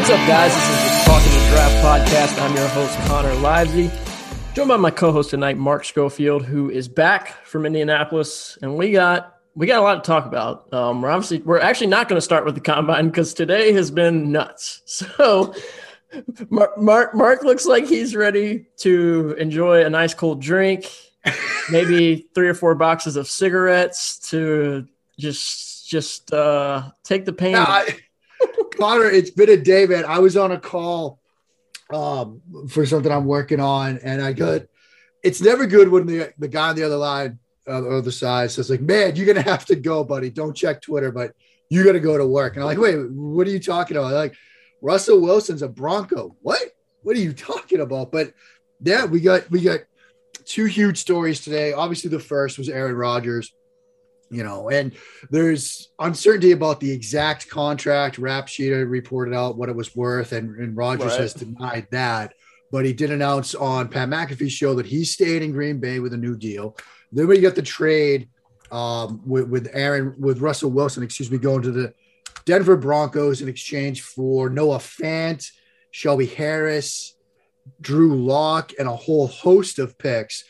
What's up, guys? This is the Talking the Draft podcast. I'm your host, Connor Livesay. Joined by my co-host tonight, Mark Schofield, who is back from Indianapolis, and we got we got a lot to talk about. Um, we're obviously we're actually not going to start with the combine because today has been nuts. So, Mark, Mark Mark looks like he's ready to enjoy a nice cold drink, maybe three or four boxes of cigarettes to just just uh, take the pain. Nah, I- Connor, it's been a day, man. I was on a call um, for something I'm working on, and I got. It's never good when the the guy on the other line, uh, the other side, says like, "Man, you're gonna have to go, buddy. Don't check Twitter, but you got to go to work." And I'm like, "Wait, what are you talking about?" like, Russell Wilson's a Bronco. What? What are you talking about? But yeah, we got we got two huge stories today. Obviously, the first was Aaron Rodgers you know, and there's uncertainty about the exact contract. Rap Sheet reported out what it was worth, and, and Rodgers Right. has denied that. But he did announce on Pat McAfee's show that he's staying in Green Bay with a new deal. Then we got the trade um, with, with Aaron, with Russell Wilson, excuse me, going to the Denver Broncos in exchange for Noah Fant, Shelby Harris, Drew Lock, and a whole host of picks.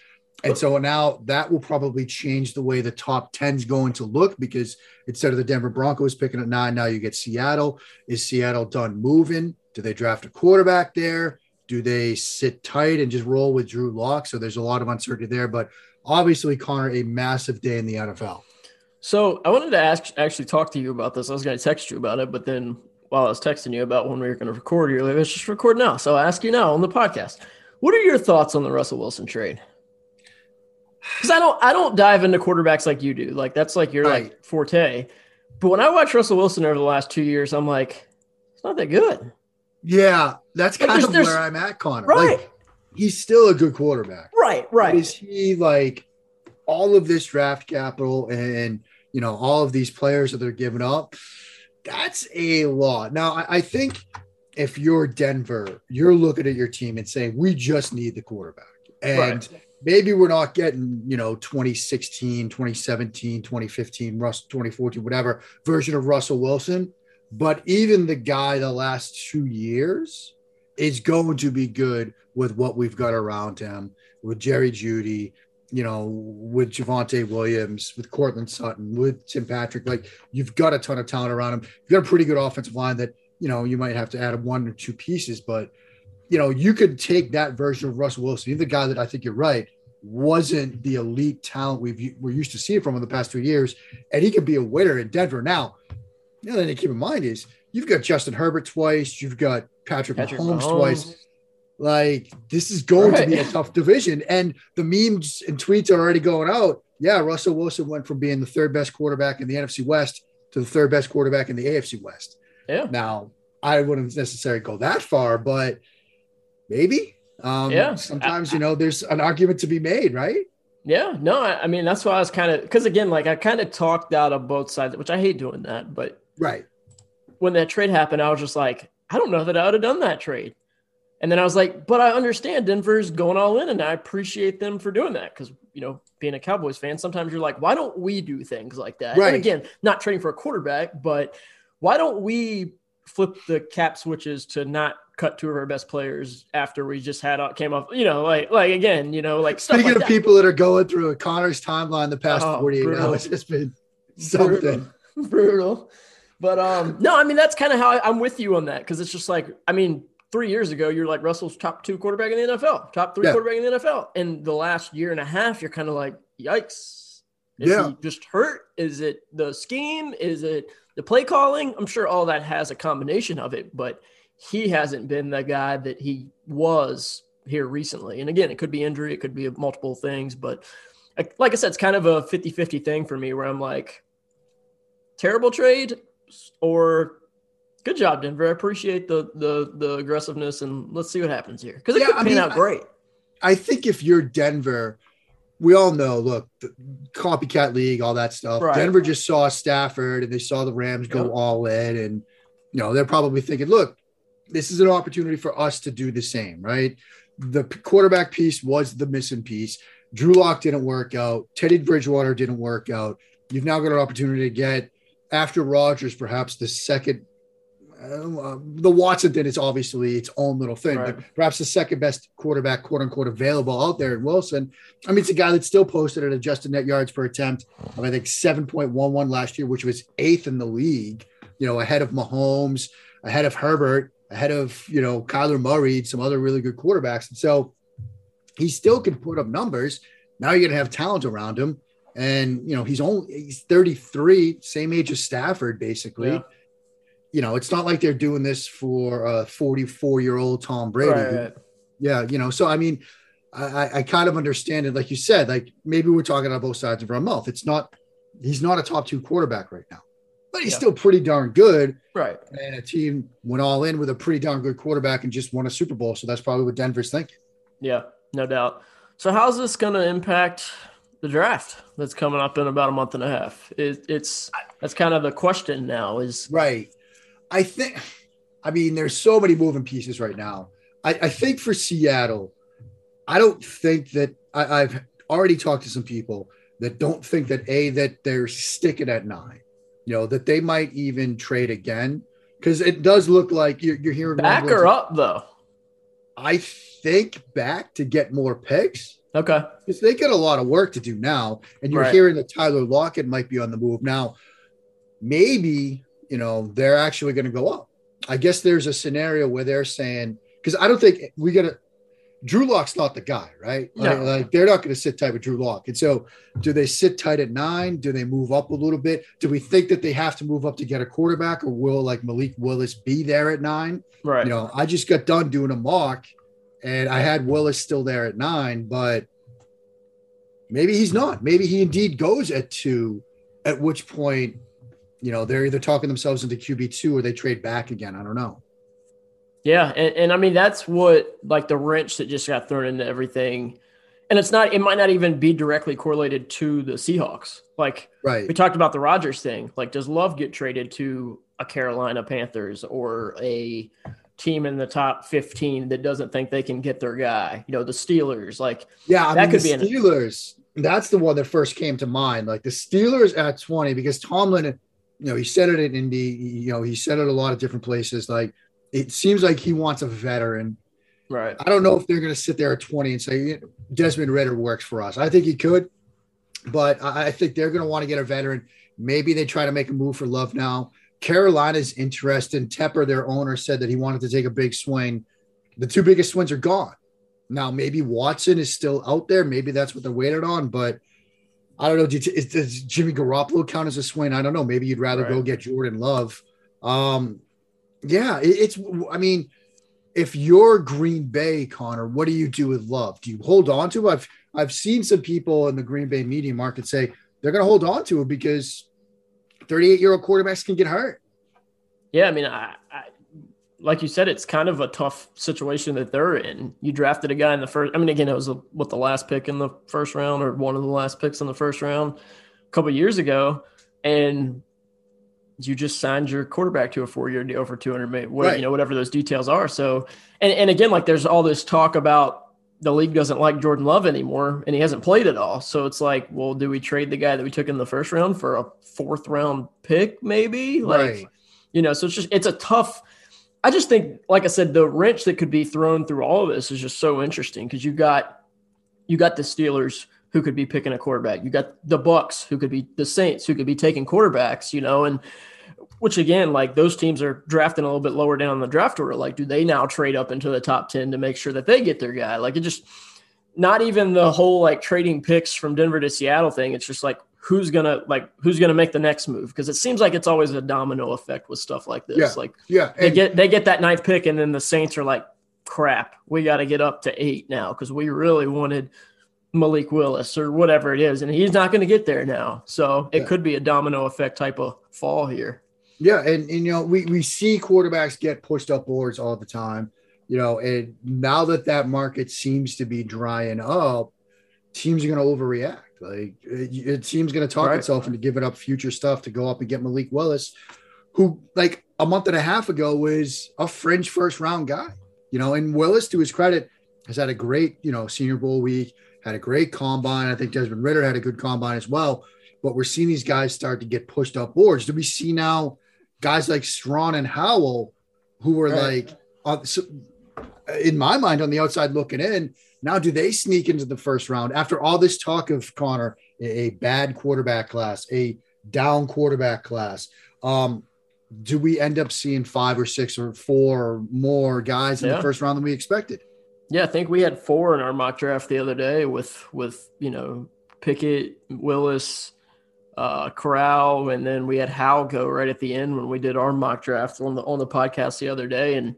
And so now that will probably change the way the top 10 is going to look because instead of the Denver Broncos picking at nine, now you get Seattle. Is Seattle done moving? Do they draft a quarterback there? Do they sit tight and just roll with Drew Lock? So there's a lot of uncertainty there. But obviously, Connor, a massive day in the NFL. So I wanted to ask, actually talk to you about this. I was going to text you about it, but then while I was texting you about when we were going to record, you're like, let's just record now. So I ask you now on the podcast, what are your thoughts on the Russell Wilson trade? Because I don't, I don't dive into quarterbacks like you do. Like that's like your Right. like forte. But when I watch Russell Wilson over the last two years, I'm like, it's not that good, Yeah, that's kind there's- of where I'm at, Connor. right? Like, he's still a good quarterback. right, But right. Is he like all of this draft capital and you know all of these players that they're giving up? That's a lot. Now, I, I think if you're Denver, you're looking at your team and saying, we just need the quarterback. And Right. Maybe we're not getting, you know, 2016, 2017, 2015, Russ, 2014, whatever version of Russell Wilson. But even the guy the last two years is going to be good with what we've got around him, with Jerry Jeudy, you know, with Javonte Williams, with Courtland Sutton, with Tim Patrick. Like you've got a ton of talent around him. You've got a pretty good offensive line that, you know, you might have to add one or two pieces, but you know, you could take that version of Russell Wilson, even the guy that I think you're right, wasn't the elite talent we've we're used to seeing from him the past two years, and he could be a winner in Denver. Now, the other thing to keep in mind is you've got Justin Herbert twice, you've got Patrick, Patrick Mahomes, Mahomes. twice. Like this is going to be a tough division, and the memes and tweets are already going out. Yeah, Russell Wilson went from being the third best quarterback in the NFC West to the third best quarterback in the AFC West. Yeah. Now, I wouldn't necessarily go that far, but maybe. Um, Yeah. Sometimes, you know, there's an argument to be made, right? Yeah, no, I, I mean that's why I was kind of because again, like I kind of talked out of both sides, which I hate doing that. But right when that trade happened, I was just like, I don't know that I would have done that trade. And then I was like, but I understand Denver's going all in, and I appreciate them for doing that because you know, being a Cowboys fan, sometimes you're like, why don't we do things like that? Right. And again, not trading for a quarterback, but why don't we flip the cap switches to not cut two of our best players after we just had came off, you know, like like again, you know, like speaking like of that. people that are going through a Connor's timeline the past Oh, 48 brutal. hours, it's been something. Brutal. brutal. But um, no, I mean that's kind of how I, I'm with you on that because it's just like I mean, three years ago you're like Russell's top two quarterback in the NFL, top three Yeah. quarterback in the NFL. And the last year and a half, you're kind of like, yikes. Is Yeah. he just hurt? Is it the scheme? Is it the play calling? I'm sure all that has a combination of it, but he hasn't been the guy that he was here recently. And again, it could be injury, it could be multiple things, but like- like I said, it's kind of a 50 50 thing for me where I'm like, terrible trade or good job, Denver. I appreciate the the the aggressiveness and let's see what happens here because it Yeah, could I pan mean, out great. I think if you're Denver, we all know, look, the copycat league, all that stuff. Right. Denver just saw Stafford and they saw the Rams go Yep. all in. And, you know, they're probably thinking, look, this is an opportunity for us to do the same, right? The quarterback piece was the missing piece. Drew Lock didn't work out. Teddy Bridgewater didn't work out. You've now got an opportunity to get, after Rodgers, perhaps the second. Uh, the Watson thing is obviously its own little thing, Right. but perhaps the second best quarterback, quote unquote, available out there in Wilson. I mean, it's a guy that still posted an adjusted net yards per attempt of, I think, 7.11 last year, which was eighth in the league, you know, ahead of Mahomes, ahead of Herbert, ahead of, you know, Kyler Murray, and some other really good quarterbacks. And so he still can put up numbers. Now you're going to have talent around him. And, you know, he's only, he's 33, same age as Stafford, basically. Yeah. You know, it's not like they're doing this for a 44 year old Tom Brady. Right, yeah, you know, so I mean, I, I- I kind of understand it. Like you said, like maybe we're talking on both sides of our mouth. It's not, he's not a top two quarterback right now, but he's Yeah. still pretty darn good. Right. And a team went all in with a pretty darn good quarterback and just won a Super Bowl. So that's probably what Denver's thinking. Yeah, no doubt. So how's this going to impact the draft that's coming up in about a month and a half? It, it's that's kind of the question now. Is Right. I think, I mean, there's so many moving pieces right now. I, I think for Seattle, I don't think that I, I've already talked to some people that don't think that a that they're sticking at nine, you know, that they might even trade again because it does look like you're, you're hearing back or up though? I think back to get more picks Okay. because they get a lot of work to do now. And you're Right. hearing that Tyler Lockett might be on the move now. Maybe you know they're actually going to go up. I guess there's a scenario where they're saying because I don't think we got to. Drew Lock's not the guy, right? Like, No. like, they're not going to sit tight with Drew Lock. And so, do they sit tight at nine? Do they move up a little bit? Do we think that they have to move up to get a quarterback, or will like Malik Willis be there at nine? Right. You know, I just got done doing a mock and I had Willis still there at nine, but maybe he's not. Maybe he indeed goes at two, at which point, you know, they're either talking themselves into QB2 or they trade back again. I don't know. Yeah, and, and I mean that's what like the wrench that just got thrown into everything. And it's not it might not even be directly correlated to the Seahawks. Like Right. we talked about the Rodgers thing. Like does Love get traded to a Carolina Panthers or a team in the top 15 that doesn't think they can get their guy? You know, the Steelers. Like Yeah. I That mean, could the be an- Steelers, that's the one that first came to mind. Like the Steelers at 20, because Tomlin, you know, he said it in Indy, you know, he said it a lot of different places. Like it seems like he wants a veteran. right. I don't know if they're going to sit there at 20 and say Desmond Ridder works for us. I think he could, but I think they're going to want to get a veteran. Maybe they try to make a move for Love now. Carolina's interested. Tepper, their owner, said that he wanted to take a big swing. The two biggest swings are gone. Now, maybe Watson is still out there. Maybe that's what they're waiting on, but I don't know. Do you- is- Does Jimmy Garoppolo count as a swing? I don't know. Maybe you'd rather go get Jordan Love. Um, yeah, it, it's, I mean, if you're Green Bay, Connor, what do you do with Love? Do you hold on to? it? I've I've seen some people in the Green Bay media market say they're going to hold on to it because 38 year old quarterbacks can get hurt. Yeah, I mean, I, I like you said, it's kind of a tough situation that they're in. You drafted a guy in the first. I mean, again, it was a, what the last pick in the first round or one of the last picks in the first round a couple years ago, and you just signed your quarterback to a four-year deal for 200 million, what, right. you know, whatever those details are. So, and, and again, like there's all this talk about the league doesn't like Jordan Love anymore and he hasn't played at all. So it's like, well, do we trade the guy that we took in the first round for a fourth round pick, maybe? Like, right. you know, so it's just, it's a tough, I just think, like I said, the wrench that could be thrown through all of this is just so interesting because you got, you got the Steelers who could be picking a quarterback. You got the Bucs who could be the Saints who could be taking quarterbacks, you know, and which again, like those teams are drafting a little bit lower down the draft order. Like, do they now trade up into the top 10 to make sure that they get their guy? Like, it just not even the whole like trading picks from Denver to Seattle thing. It's just like, who's gonna like who's gonna make the next move because it seems like it's always a domino effect with stuff like this yeah, like yeah they get they get that ninth pick and then the saints are like crap we got to get up to eight now because we really wanted malik willis or whatever it is and he's not going to get there now so it yeah. could be a domino effect type of fall here yeah, and, and you know we we see quarterbacks get pushed up boards all the time. You know, and now that that market seems to be drying up, teams are going to overreact. Like it, it team's going to talk right. itself into giving up future stuff to go up and get Malik Willis, who like a month and a half ago was a fringe first round guy. You know, and Willis, to his credit, has had a great you know Senior Bowl week, had a great combine. I think Desmond Ridder had a good combine as well. But we're seeing these guys start to get pushed up boards. Do we see now? Guys like Strong and Howell, who were right. like, uh, so, in my mind, on the outside looking in. Now, do they sneak into the first round after all this talk of Connor, a, a bad quarterback class, a down quarterback class? Um, do we end up seeing five or six or four or more guys in yeah. the first round than we expected? Yeah, I think we had four in our mock draft the other day with with you know Pickett, Willis, uh, Corral, and then we had Howell go right at the end when we did our mock draft on the on the podcast the other day, and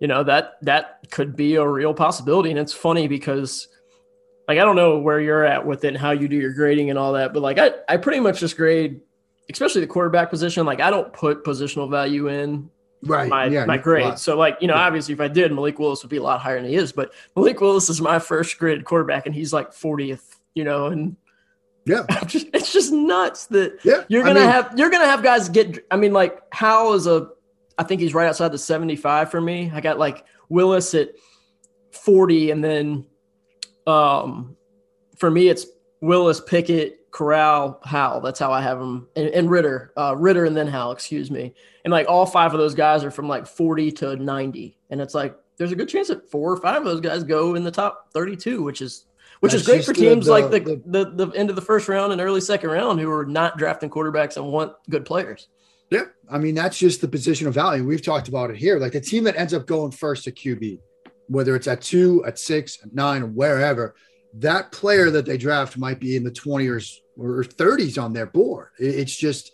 you know that that could be a real possibility. And it's funny because like I don't know where you're at with it and how you do your grading and all that, but like I I pretty much just grade, especially the quarterback position. Like I don't put positional value in right my, yeah, my grade. So like, you know, yeah. obviously if I did, Malik Willis would be a lot higher than he is, but Malik Willis is my first graded quarterback and he's like 40th, you know, and yeah, it's just nuts that yeah, you're gonna have you're gonna have guys get. I mean, like Howell is a, I think he's right outside the 75 for me. I got like Willis at 40, and then um, for me it's Willis, Pickett, Corral, Howell. That's how I have them, and, and Ridder, uh, Ridder, and then Howell. Excuse me. And like all five of those guys are from like 40 to 90, and it's like there's a good chance that four or five of those guys go in the top 32, which is which That's is great for teams the, like the, the, the the end of the first round and early second round who are not drafting quarterbacks and want good players. Yeah, I mean that's just the position of value. We've talked about it here. Like the team that ends up going first to QB, whether it's at two, at six, at nine, wherever, that player that they draft might be in the 20s or 30s on their board. It's just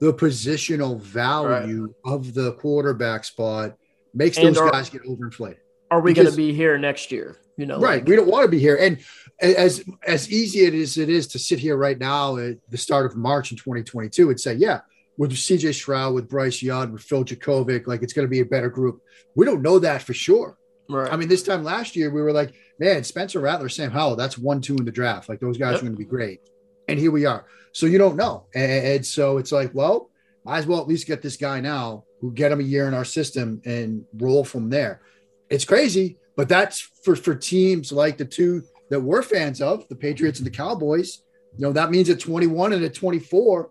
the positional value right. of the quarterback spot makes and those are, guys get overinflated. Are we going to be here next year? You know, right? Like, we don't want to be here. And as as easy as it is to sit here right now at the start of March in 2022 and say, yeah, with CJ Stroud, with Bryce Young, with Phil Jurkovec, like it's going to be a better group. We don't know that for sure. Right. I mean, this time last year, we were like, man, Spencer Rattler, Sam Howell, that's one, two in the draft. Like those guys yep. are going to be great. And here we are. So you don't know. And, and so it's like, well, might as well at least get this guy now who get him a year in our system and roll from there. It's crazy, but that's for for teams like the two that we're fans of, the Patriots and the Cowboys. You know, that means at 21 and at 24,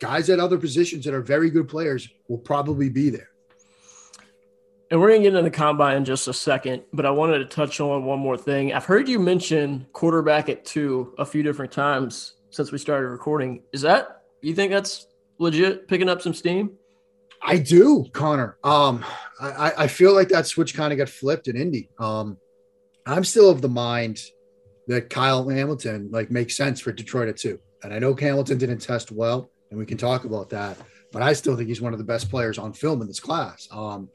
guys at other positions that are very good players will probably be there. And we're going to get into the combine in just a second, but I wanted to touch on one more thing. I've heard you mention quarterback at two a few different times since we started recording. Is that, you think that's legit picking up some steam? I do, Connor. Um, I, I feel like that switch kind of got flipped in Indy. Um, I'm still of the mind that Kyle Hamilton like makes sense for Detroit at two. And I know Hamilton didn't test well, and we can talk about that. But I still think he's one of the best players on film in this class. Um,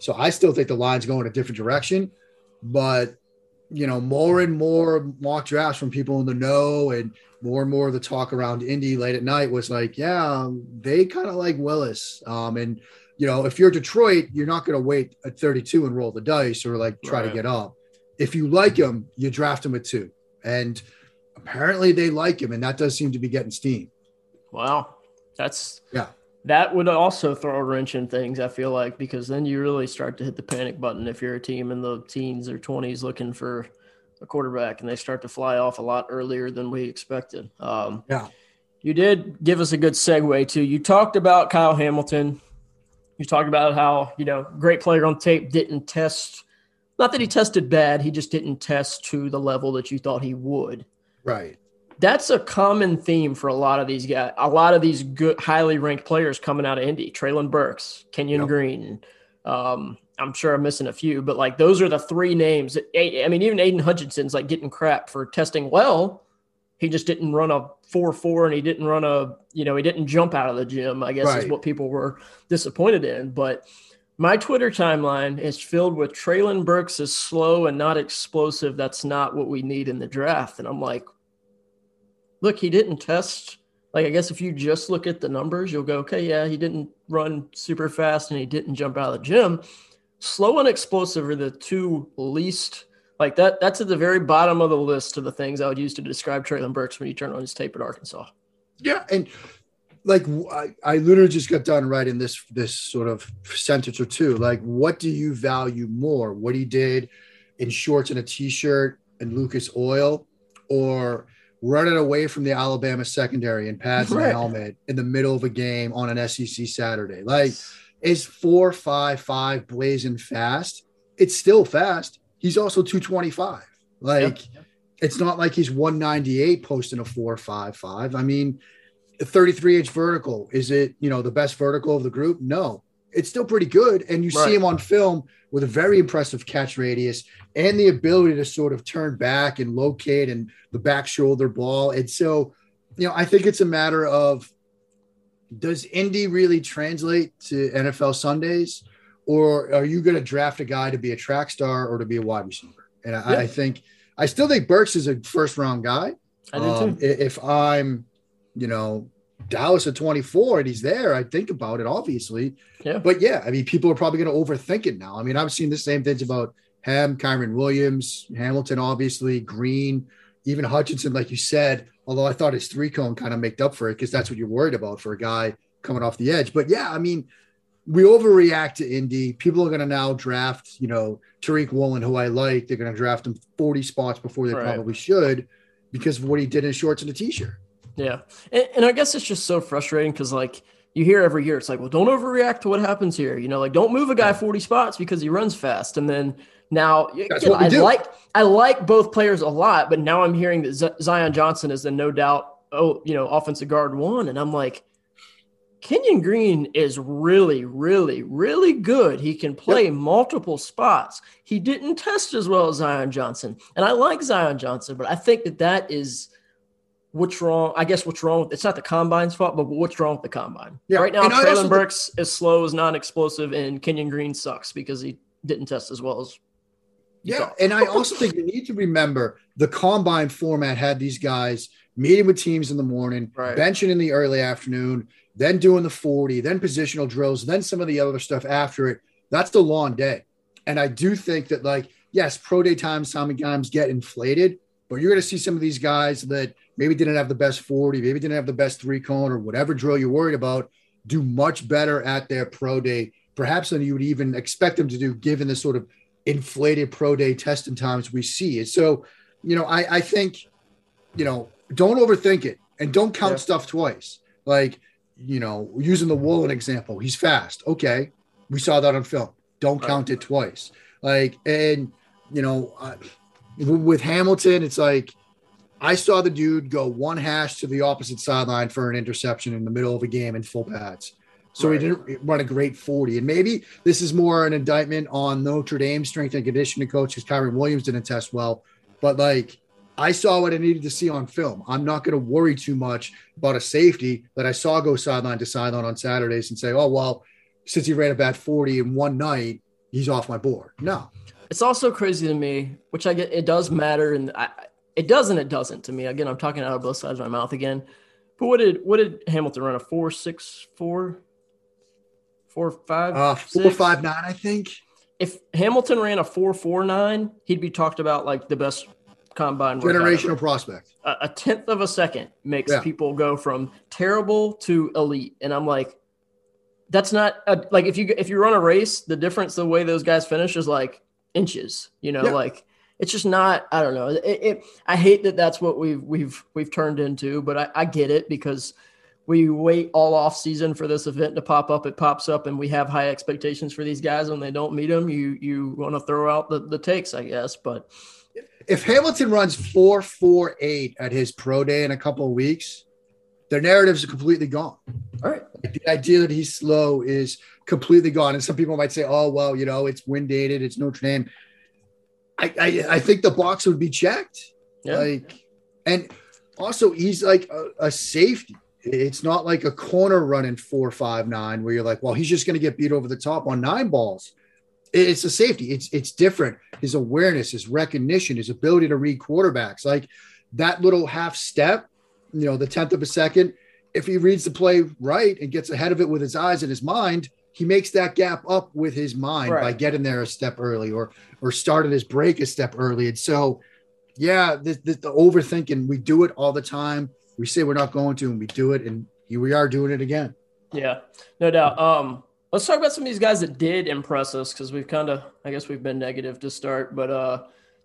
so I still think the line's going a different direction. But you know, more and more mock drafts from people in the know and more and more of the talk around Indy late at night was like, yeah, they kind of like Willis. Um, and, you know, if you're Detroit, you're not going to wait at 32 and roll the dice or like try right. to get up. If you like him, you draft him at two. And apparently they like him. And that does seem to be getting steam. Wow. That's, yeah. That would also throw a wrench in things, I feel like, because then you really start to hit the panic button if you're a team in the teens or 20s looking for a quarterback and they start to fly off a lot earlier than we expected. Um, yeah. You did give us a good segue too. You talked about Kyle Hamilton. You talked about how, you know, great player on tape didn't test, not that he tested bad, he just didn't test to the level that you thought he would. Right that's a common theme for a lot of these guys. A lot of these good, highly ranked players coming out of Indy, Treylon Burks, Kenyon yep. Green. Um, I'm sure I'm missing a few, but like those are the three names. I mean, even Aidan Hutchinson's like getting crap for testing well. He just didn't run a four four, and he didn't run a you know he didn't jump out of the gym. I guess right. is what people were disappointed in. But my Twitter timeline is filled with Treylon Burks is slow and not explosive. That's not what we need in the draft. And I'm like, look, he didn't test. Like, I guess if you just look at the numbers, you'll go, okay, yeah, he didn't run super fast and he didn't jump out of the gym. Slow and explosive are the two least like that. That's at the very bottom of the list of the things I would use to describe Treylon Burks when you turn on his tape at Arkansas. Yeah, and like I, I literally just got done writing this this sort of sentence or two. Like, what do you value more? What he did in shorts and a t-shirt and Lucas Oil, or running away from the Alabama secondary in pads right. and helmet in the middle of a game on an SEC Saturday. Like, is four five five blazing fast? It's still fast. He's also 225. Like, yep. it's not like he's 198 posting a four five five. I mean, 33 inch vertical. Is it, you know, the best vertical of the group? No it's still pretty good. And you right. see him on film with a very impressive catch radius and the ability to sort of turn back and locate and the back shoulder ball. And so, you know, I think it's a matter of does Indy really translate to NFL Sundays? Or are you going to draft a guy to be a track star or to be a wide receiver? And I, yeah. I think I still think Burks is a first round guy. I do um, too. If I'm, you know, Dallas at 24 and he's there, I think about it, obviously. Yeah. But yeah, I mean, people are probably going to overthink it now. I mean, I've seen the same things about Ham, Kyren Williams, Hamilton, obviously, Green, even Hutchinson, like you said, although I thought his three cone kind of made up for it because that's what you're worried about for a guy coming off the edge. But yeah, I mean, we overreact to Indy. People are going to now draft, you know, Tariq Woolen, who I like. They're going to draft him 40 spots before they right. probably should because of what he did in shorts and a t-shirt. Yeah. And, and I guess it's just so frustrating because, like, you hear every year, it's like, well, don't overreact to what happens here. You know, like, don't move a guy 40 spots because he runs fast. And then now, That's I do. like I like both players a lot, but now I'm hearing that Z- Zion Johnson is the no doubt, oh, you know, offensive guard one. And I'm like, Kenyon Green is really, really, really good. He can play yep. multiple spots. He didn't test as well as Zion Johnson. And I like Zion Johnson, but I think that that is – what's wrong? I guess what's wrong? With, it's not the combine's fault, but what's wrong with the combine? Yeah. Right now, Treylon Burks is slow, is non-explosive, and Kenyon Green sucks because he didn't test as well as. Yeah, and I also think you need to remember the combine format had these guys meeting with teams in the morning, right. benching in the early afternoon, then doing the 40, then positional drills, then some of the other stuff after it. That's the long day. And I do think that, like, yes, pro day times sometimes get inflated, but you're going to see some of these guys that maybe didn't have the best 40, maybe didn't have the best three cone or whatever drill you're worried about, do much better at their pro day, perhaps than you would even expect them to do, given the sort of inflated pro day testing times we see. And So, you know, I, I think, you know, don't overthink it and don't count yeah. stuff twice. Like, you know, using the Woolen example, he's fast. Okay. We saw that on film. Don't count it twice. Like, and, you know, uh, with Hamilton, it's like, I saw the dude go one hash to the opposite sideline for an interception in the middle of a game in full pads. So right. he didn't run a great 40. And maybe this is more an indictment on Notre Dame strength and conditioning coach because Kyren Williams didn't test well. But like I saw what I needed to see on film. I'm not going to worry too much about a safety that I saw go sideline to sideline on Saturdays and say, oh, well, since he ran a bad 40 in one night, he's off my board. No. It's also crazy to me, which I get. It does matter, and I, it doesn't. It doesn't to me. Again, I'm talking out of both sides of my mouth again. But what did what did Hamilton run a four six four, four five, uh, four six? five nine, I think. If Hamilton ran a four four nine, he'd be talked about like the best combine generational prospect. A, a, tenth of a second makes yeah. people go from terrible to elite, and I'm like, that's not a, like if you if you run a race, the difference the way those guys finish is like inches. You know, yeah. like it's just not. I don't know. It, it, I hate that that's what we've we've we've turned into, but I, I get it because we wait all off season for this event to pop up. It pops up, and we have high expectations for these guys. When they don't meet them, you you want to throw out the the takes, I guess. But if Hamilton runs four four eight at his pro day in a couple of weeks, their narratives are completely gone. All right. The idea that he's slow is completely gone. And some people might say, "Oh, well, you know, it's wind dated. It's Notre Dame." I, I, I think the box would be checked. Yeah. Like, and also he's like a, a, safety. It's not like a corner running four five nine where you're like, well, he's just going to get beat over the top on nine balls. It's a safety. It's it's different. His awareness, his recognition, his ability to read quarterbacks, like that little half step you know, the tenth of a second. If he reads the play right and gets ahead of it with his eyes and his mind, he makes that gap up with his mind right. by getting there a step early or or starting his break a step early. And so, yeah, the, the, the overthinking, we do it all the time. We say we're not going to, and we do it, and here we are doing it again. Yeah, no doubt. Um, let's talk about some of these guys that did impress us because we've kind of, I guess, we've been negative to start, but uh,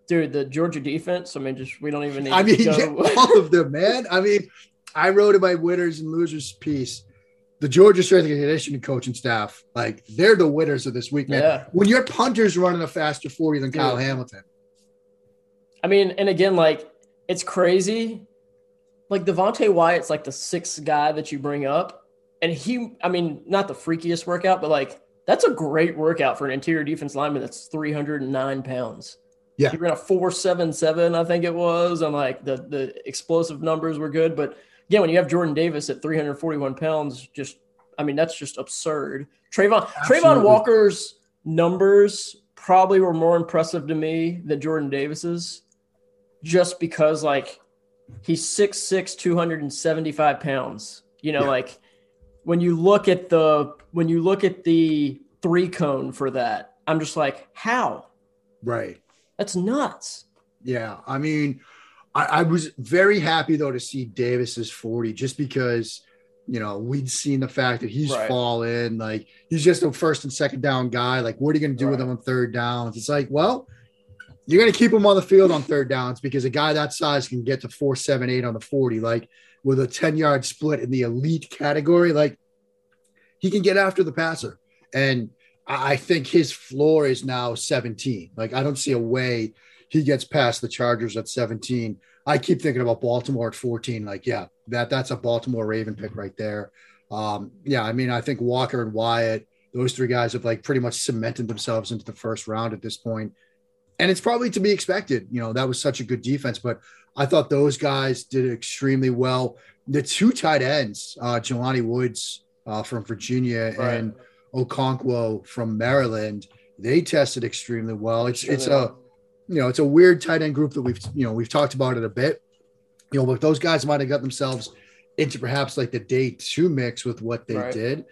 dude, the Georgia defense. I mean, just we don't even need. I mean, yeah, all of them, man. I mean, I wrote in my winners and losers piece. The Georgia strength and conditioning coaching staff, like they're the winners of this week, man. Yeah. When your punter's running a faster 40 than. Kyle Hamilton. I mean, and again, like it's crazy. Like Devonte Wyatt's like the sixth guy that you bring up. And he, I mean, not the freakiest workout, but like that's a great workout for an interior defense lineman that's 309 pounds. Yeah. He ran a four seven seven, I think it was, and like the the explosive numbers were good. But again, when you have Jordan Davis at 341 pounds, just I mean that's just absurd. Travon Absolutely. Travon Walker's numbers probably were more impressive to me than Jordan Davis's, just because like he's 6'6", 275 pounds. You know, yeah. like when you look at the when you look at the three cone for that, I'm just like, how? Right. That's nuts. Yeah. I mean, I, I was very happy though to see Davis's 40 just because you know, we'd seen the fact that he's right. fallen, like he's just a first and second down guy. Like, what are you going to do right. with him on third downs? It's like, well, you're going to keep him on the field on third downs because a guy that size can get to four, seven, eight on the 40, like with a 10 yard split in the elite category. Like, he can get after the passer. And I think his floor is now 17. Like I don't see a way he gets past the Chargers at 17. I keep thinking about Baltimore at 14. Like, yeah, that that's a Baltimore Raven pick right there. Um, yeah, I mean, I think Walker and Wyatt, those three guys have like pretty much cemented themselves into the first round at this point. And it's probably to be expected. You know, that was such a good defense, but I thought those guys did extremely well. The two tight ends, uh, Jelani Woods uh, from Virginia right. and Okonkwo from Maryland, they tested extremely well. It's sure it's a you know it's a weird tight end group that we've you know we've talked about it a bit. You know, but those guys might have got themselves into perhaps like the day two mix with what they right. did.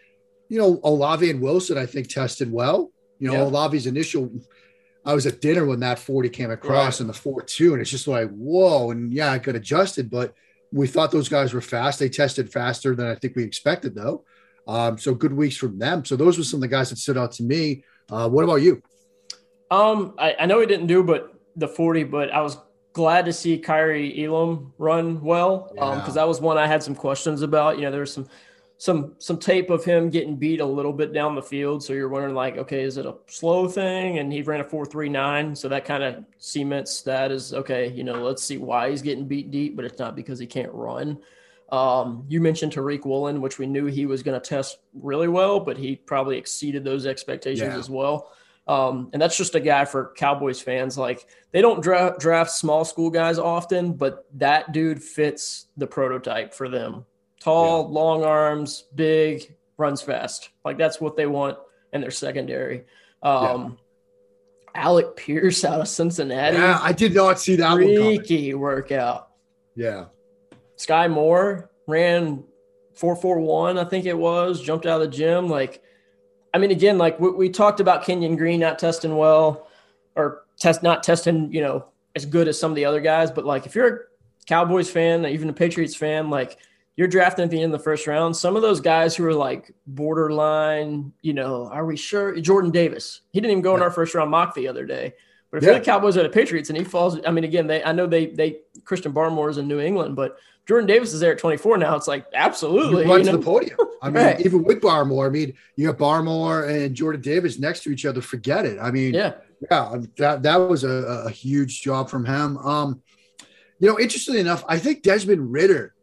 You know, Olave and Wilson, I think, tested well. You know, yeah. Olave's initial I was at dinner when that 40 came across right. in the 4 2, and it's just like, whoa. And yeah, I got adjusted, but we thought those guys were fast. They tested faster than I think we expected, though. Um, so good weeks from them. So those were some of the guys that stood out to me. Uh, what about you? Um, I, I know he didn't do but the 40, but I was glad to see Kaiir Elam run well. Yeah. Um, because that was one I had some questions about. You know, there's some some some tape of him getting beat a little bit down the field. So you're wondering like, okay, is it a slow thing? And he ran a four three nine. So that kind of cements that as okay, you know, let's see why he's getting beat deep, but it's not because he can't run. Um, you mentioned Tariq Woolen, which we knew he was going to test really well, but he probably exceeded those expectations yeah. as well. Um, and that's just a guy for Cowboys fans. Like they don't draft, draft small school guys often, but that dude fits the prototype for them. Tall, yeah. long arms, big, runs fast. Like that's what they want in their secondary. Um, yeah. Alec Pierce out of Cincinnati. Yeah, I did not see that one. Freaky workout. Yeah. Skyy Moore ran 441, I think it was, jumped out of the gym. Like, I mean, again, like we, we talked about Kenyon Green not testing well or test not testing, you know, as good as some of the other guys. But like, if you're a Cowboys fan, even a Patriots fan, like you're drafting at the end of the first round. Some of those guys who are like borderline, you know, are we sure? Jordan Davis, he didn't even go in our first round mock the other day. But if Yeah. you're the Cowboys or the Patriots and he falls, I mean, again, they I know they they Christian Barmore is in New England, but Jordan Davis is there at 24 now. It's like absolutely, You run you to the podium. I mean, Right. even with Barmore, I mean, you have Barmore and Jordan Davis next to each other. Forget it. I mean, yeah, yeah, that that was a, a huge job from him. Um, you know, interestingly enough, I think Desmond Ridder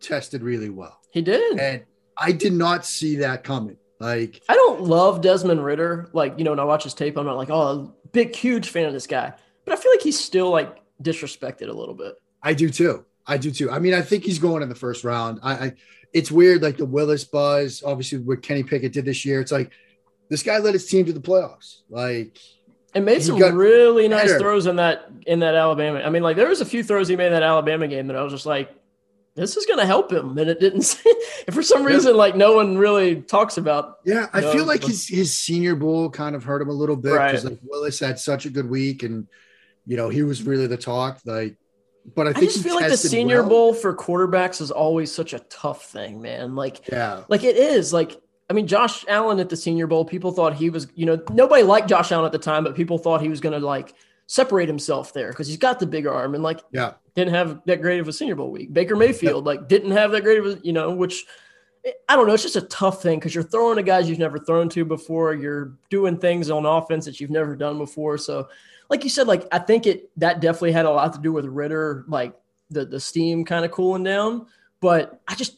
tested really well, he did. and I did not see that coming. Like, I don't love Desmond Ridder. Like, you know, when I watch his tape, I'm not like, oh, big, huge fan of this guy. But I feel like he's still like disrespected a little bit. I do too. I do too. I mean, I think he's going in the first round. I, I it's weird, like the Willis buzz, obviously what Kenny Pickett did this year. It's like this guy led his team to the playoffs. Like, And made some really nice throws in that in that Alabama. I mean, like there was a few throws he made in that Alabama game that I was just like, this is gonna help him. And it didn't and for some Yeah. reason, like no one really talks about yeah, I No, feel like but- his his senior bowl kind of hurt him a little bit because Right. like Willis had such a good week, and you know he was really the talk. Like, but I I just feel like the senior well. bowl for quarterbacks is always such a tough thing, man. Like Yeah, Like it is. Like I mean, Josh Allen at the Senior Bowl, people thought he was, you know, nobody liked Josh Allen at the time, but people thought he was going to like separate himself there because he's got the big arm and like yeah, didn't have that great of a Senior Bowl week. Baker Mayfield like didn't have that great of a, you know, which I don't know. It's just a tough thing because you're throwing to guys you've never thrown to before. You're doing things on offense that you've never done before. So, like you said, like I think it that definitely had a lot to do with Ridder, like the the steam kind of cooling down. But I just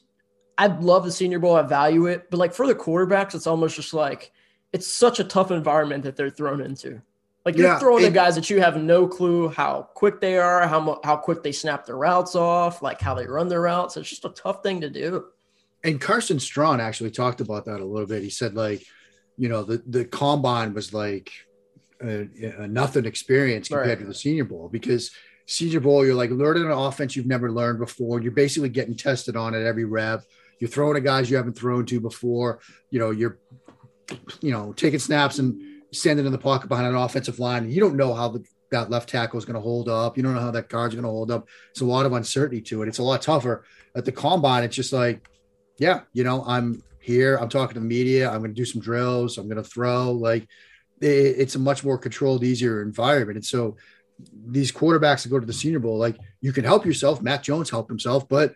I love the Senior Bowl. I value it, but like for the quarterbacks, it's almost just like it's such a tough environment that they're thrown into. Like you're Yeah, throwing to and- guys that you have no clue how quick they are, how how quick they snap their routes off, like how they run their routes. It's just a tough thing to do. and Carson Strong actually talked about that a little bit. He said like, you know, the the combine was like a, a nothing experience compared Right. to the Senior Bowl because Senior Bowl you're like learning an offense you've never learned before. You're basically getting tested on at every rep. You're throwing to guys you haven't thrown to before. You know, you're you know taking snaps and standing in the pocket behind an offensive line. You don't know how the, that left tackle is going to hold up. You don't know how that guard's going to hold up. It's a lot of uncertainty to it. It's a lot tougher at the combine. It's just like yeah, you know, I'm here. I'm talking to the media. I'm going to do some drills. I'm going to throw. Like, it's a much more controlled, easier environment. And so, these quarterbacks that go to the Senior Bowl, like, you can help yourself. Mac Jones helped himself, but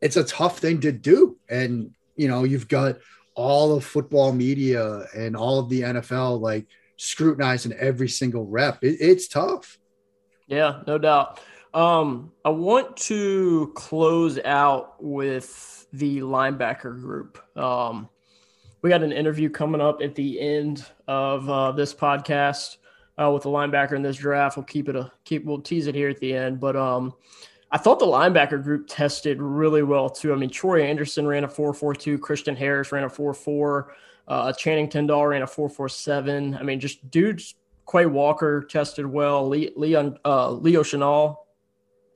it's a tough thing to do. And you know, you've got all of football media and all of the NFL like scrutinizing every single rep. It, it's tough. Yeah, no doubt. Um, I want to close out with the linebacker group. Um, we got an interview coming up at the end of uh, this podcast uh, with the linebacker in this draft. We'll keep it a keep. We'll tease it here at the end, but um, I thought the linebacker group tested really well too. I mean, Troy Andersen ran a four four two. Christian Harris ran a four four. Uh, Channing Tindall ran a four four seven. I mean, just dudes. Quay Walker tested well. Le- Leon uh, Leo Chenal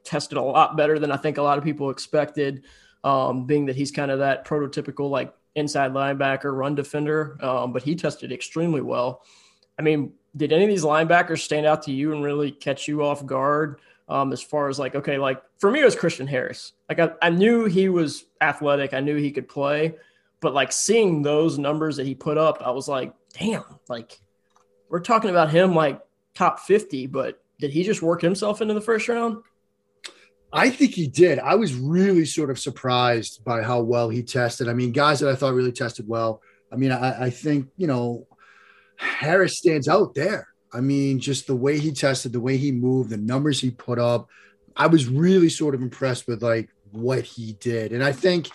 tested a lot better than I think a lot of people expected, um, being that he's kind of that prototypical like inside linebacker, run defender. Um, but he tested extremely well. I mean, did any of these linebackers stand out to you and really catch you off guard? Um, as far as like, okay, like for me, it was Christian Harris. Like I, I knew he was athletic, I knew he could play, but like seeing those numbers that he put up, I was like, damn, like we're talking about him like top 50, but did he just work himself into the first round? I think he did. I was really sort of surprised by how well he tested. I mean, guys that I thought really tested well. I mean, I, I think, you know, Harris stands out there. I mean, just the way he tested, the way he moved, the numbers he put up. I was really sort of impressed with like what he did. And I think,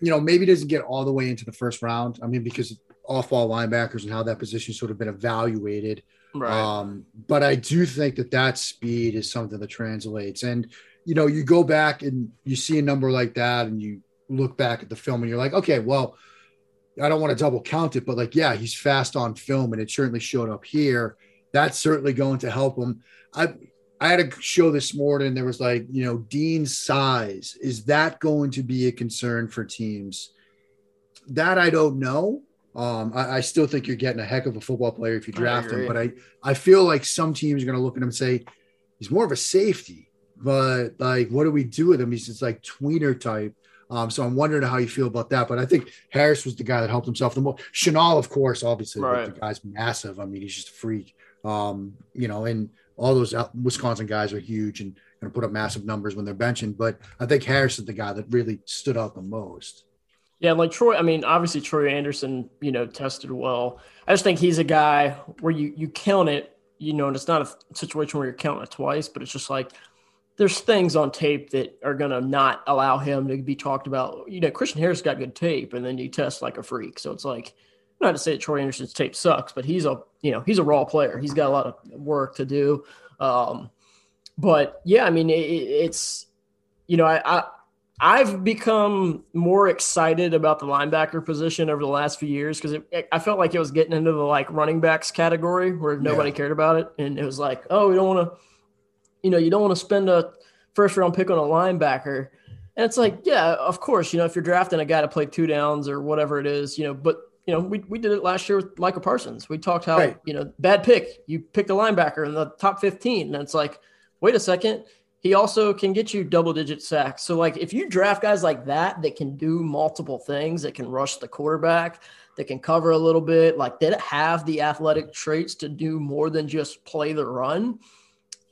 you know, maybe doesn't get all the way into the first round. I mean, because off ball linebackers and how that position sort of been evaluated. Um, but I do think that that speed is something that translates. And, you know, you go back and you see a number like that and you look back at the film and you're like, okay, well, I don't want to double count it, but like, yeah, he's fast on film and it certainly showed up here. that's certainly going to help him. I I had a show this morning. There was like, you know, Dean's size. Is that going to be a concern for teams? That I don't know. Um, I, I, still think you're getting a heck of a football player if you draft him, but I, I feel like some teams are going to look at him and say he's more of a safety. But like, what do we do with him? He's just like tweener type. Um, so I'm wondering how you feel about that. But I think Harris was the guy that helped himself the most. Chenal, of course, obviously, right. the guy's massive. I mean, he's just a freak. Um, you know, and all those Wisconsin guys are huge and going to put up massive numbers when they're benching. But I think Harris is the guy that really stood out the most. Yeah, like Troy. I mean, obviously Troy Andersen, you know, tested well. I just think he's a guy where you you count it, you know, and it's not a situation where you're counting it twice, but it's just like there's things on tape that are going to not allow him to be talked about. You know, Christian Harris got good tape, and then you test like a freak. So it's like not to say that Troy Andersen's tape sucks, but he's a you know he's a raw player. He's got a lot of work to do. Um, but yeah, I mean it, it's you know I, I I've become more excited about the linebacker position over the last few years because I felt like it was getting into the like running backs category where nobody yeah. cared about it, and it was like, oh, we don't want to, you know, you don't want to spend a first round pick on a linebacker, and it's like, yeah, of course, you know, if you're drafting a guy to play two downs or whatever it is, you know, but you know, we, we did it last year with Micah Parsons. We talked how, right. you know, bad pick. You picked a linebacker in the top 15. And it's like, wait a second. He also can get you double digit sacks. So, like, if you draft guys like that that can do multiple things, that can rush the quarterback, that can cover a little bit, like that have the athletic traits to do more than just play the run,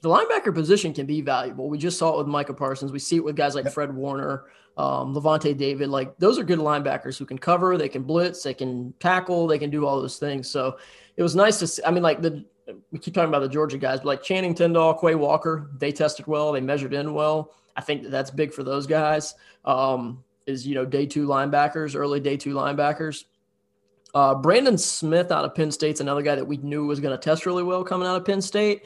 the linebacker position can be valuable. We just saw it with Micah Parsons. We see it with guys like Fred Warner um, Lavonte David, like those are good linebackers who can cover, they can blitz, they can tackle, they can do all those things. So it was nice to see. I mean, like the we keep talking about the Georgia guys, but like Channing Tindall, Quay Walker, they tested well, they measured in well. I think that that's big for those guys. Um, is you know day two linebackers, early day two linebackers. Uh, Brandon Smith out of Penn State's another guy that we knew was going to test really well coming out of Penn State.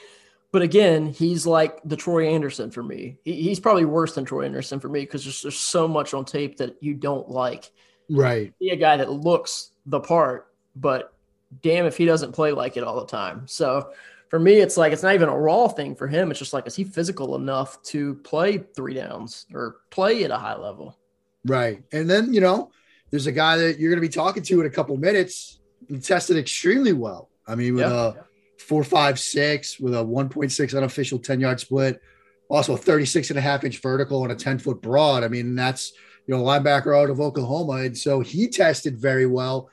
But again, he's like the Troy Andersen for me. He, he's probably worse than Troy Andersen for me because there's, there's so much on tape that you don't like. Right. Be a guy that looks the part, but damn if he doesn't play like it all the time. So for me, it's like it's not even a raw thing for him. It's just like, is he physical enough to play three downs or play at a high level? Right. And then, you know, there's a guy that you're going to be talking to in a couple minutes. He tested extremely well. I mean, with a four, five, six with a 1.6 unofficial 10 yard split, also a 36 and a half inch vertical and a 10 foot broad. I mean, that's, you know, linebacker out of Oklahoma. And so he tested very well.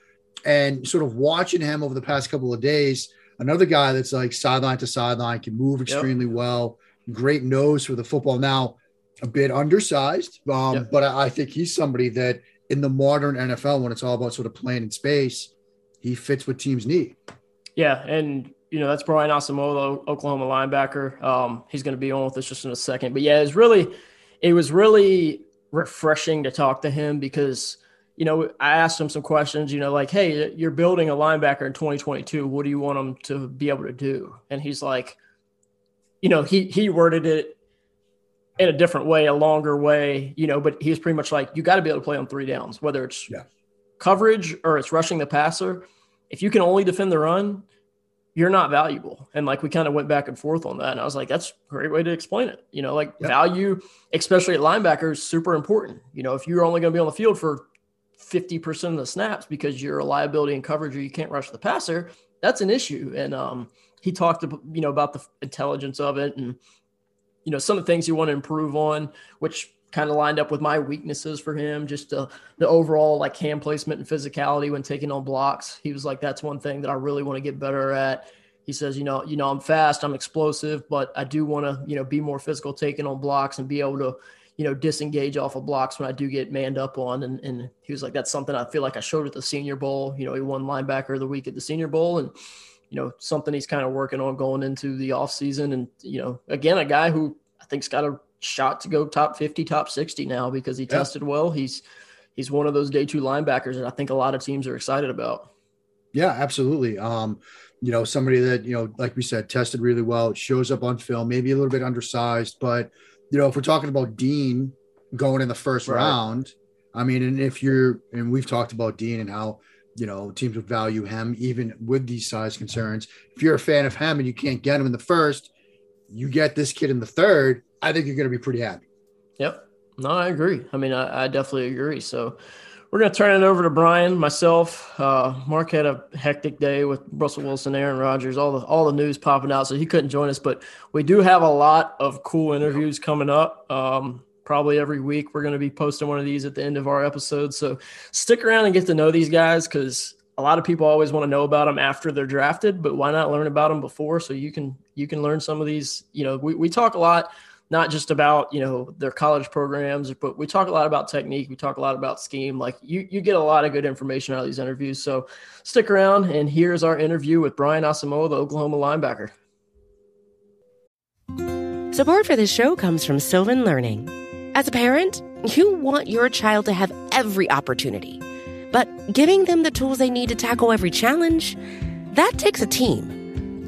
And sort of watching him over the past couple of days, another guy that's like sideline to sideline, can move extremely yep. well, great nose for the football. Now, a bit undersized, um, yep. but I, I think he's somebody that in the modern NFL, when it's all about sort of playing in space, he fits what teams need. Yeah, and you know, that's Brian Asamoah, Oklahoma linebacker. Um, he's going to be on with us just in a second. But yeah, it was really, it was really refreshing to talk to him because, you know, I asked him some questions, you know, like, hey, you're building a linebacker in 2022. What do you want him to be able to do? And he's like, you know, he he worded it in a different way, a longer way, you know, but he's pretty much like, you got to be able to play on three downs, whether it's yeah. coverage or it's rushing the passer. If you can only defend the run, you're not valuable. And like we kind of went back and forth on that. And I was like, that's a great way to explain it. You know, like yep. value, especially at linebacker, is super important. You know, if you're only going to be on the field for 50% of the snaps because you're a liability in coverage or you can't rush the passer, that's an issue. And um, he talked, you know, about the intelligence of it and, you know, some of the things you want to improve on, which kind of lined up with my weaknesses for him. Just the overall like hand placement and physicality when taking on blocks. He was like, that's one thing that I really want to get better at. He says, you know, you know, I'm fast, I'm explosive, but I do want to, you know, be more physical taking on blocks and be able to, you know, disengage off of blocks when I do get manned up on. And, and he was like, that's something I feel like I showed at the Senior Bowl. You know, he won linebacker of the week at the Senior Bowl, and you know, something he's kind of working on going into the off season. And you know, again, a guy who I think's got a shot to go top 50, top 60 now because he yeah. tested well. He's he's one of those day two linebackers that I think a lot of teams are excited about. Yeah, absolutely. Um, you know, somebody that, you know, like we said, tested really well, shows up on film, maybe a little bit undersized, but you know, if we're talking about Dean going in the first right. round, I mean, and if you're and we've talked about Dean and how you know, teams would value him even with these size concerns. If you're a fan of him and you can't get him in the first, you get this kid in the third. I think you're going to be pretty happy. Yep. No, I agree. I mean, I, I definitely agree. So we're going to turn it over to Brian, myself. Uh, Mark had a hectic day with Russell Wilson, Aaron Rodgers, all the all the news popping out, so he couldn't join us. But we do have a lot of cool interviews coming up. Um, probably every week we're going to be posting one of these at the end of our episode. So stick around and get to know these guys because a lot of people always want to know about them after they're drafted, but why not learn about them before so you can you can learn some of these. You know, we, we talk a lot not just about you know their college programs, but we talk a lot about technique. We talk a lot about scheme. Like you, you get a lot of good information out of these interviews. So stick around, and here's our interview with Brian Asamoah, the Oklahoma linebacker. Support for this show comes from Sylvan Learning. As a parent, you want your child to have every opportunity, but giving them the tools they need to tackle every challenge, that takes a team.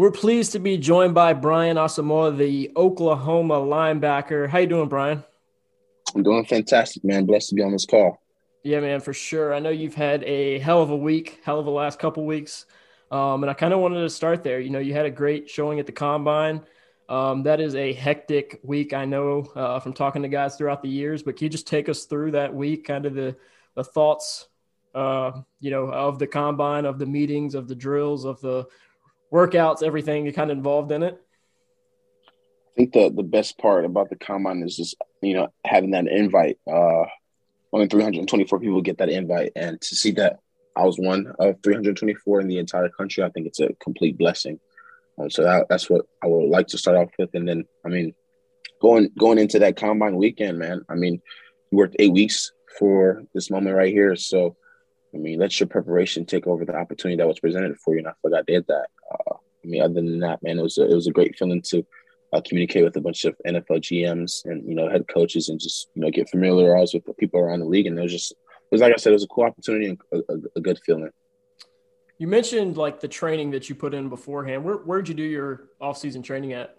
We're pleased to be joined by Brian Asamoah, the Oklahoma linebacker. How you doing, Brian? I'm doing fantastic, man. Blessed to be on this call. Yeah, man, for sure. I know you've had a hell of a week, hell of a last couple weeks, um, and I kind of wanted to start there. You know, you had a great showing at the combine. Um, that is a hectic week, I know uh, from talking to guys throughout the years. But can you just take us through that week, kind of the the thoughts, uh, you know, of the combine, of the meetings, of the drills, of the workouts, everything you're kind of involved in it? I think the the best part about the combine is just you know having that invite. Uh, only 324 people get that invite, and to see that I was one of 324 in the entire country, I think it's a complete blessing. Um, so that, that's what I would like to start off with, and then I mean, going going into that combine weekend, man. I mean, we worked eight weeks for this moment right here, so I mean, let your preparation take over the opportunity that was presented for you, and I feel like I did that. Uh, I mean, other than that, man, it was a, it was a great feeling to uh, communicate with a bunch of NFL GMs and you know head coaches, and just you know get familiarized with the people around the league. And it was just, it was like I said, it was a cool opportunity and a, a, a good feeling. You mentioned like the training that you put in beforehand. Where where'd you do your off-season training at?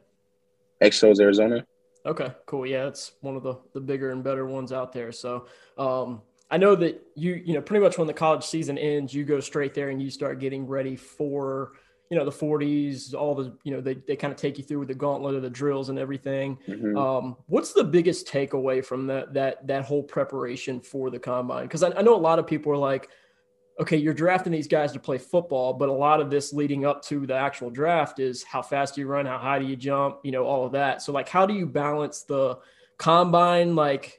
Exos, Arizona. Okay, cool. Yeah, it's one of the the bigger and better ones out there. So, um, I know that you, you know, pretty much when the college season ends, you go straight there and you start getting ready for, you know, the 40s, all the, you know, they, they kind of take you through with the gauntlet of the drills and everything. Mm-hmm. Um, what's the biggest takeaway from that, that, that whole preparation for the combine? Cause I, I know a lot of people are like, okay, you're drafting these guys to play football, but a lot of this leading up to the actual draft is how fast do you run, how high do you jump, you know, all of that. So like, how do you balance the combine, like,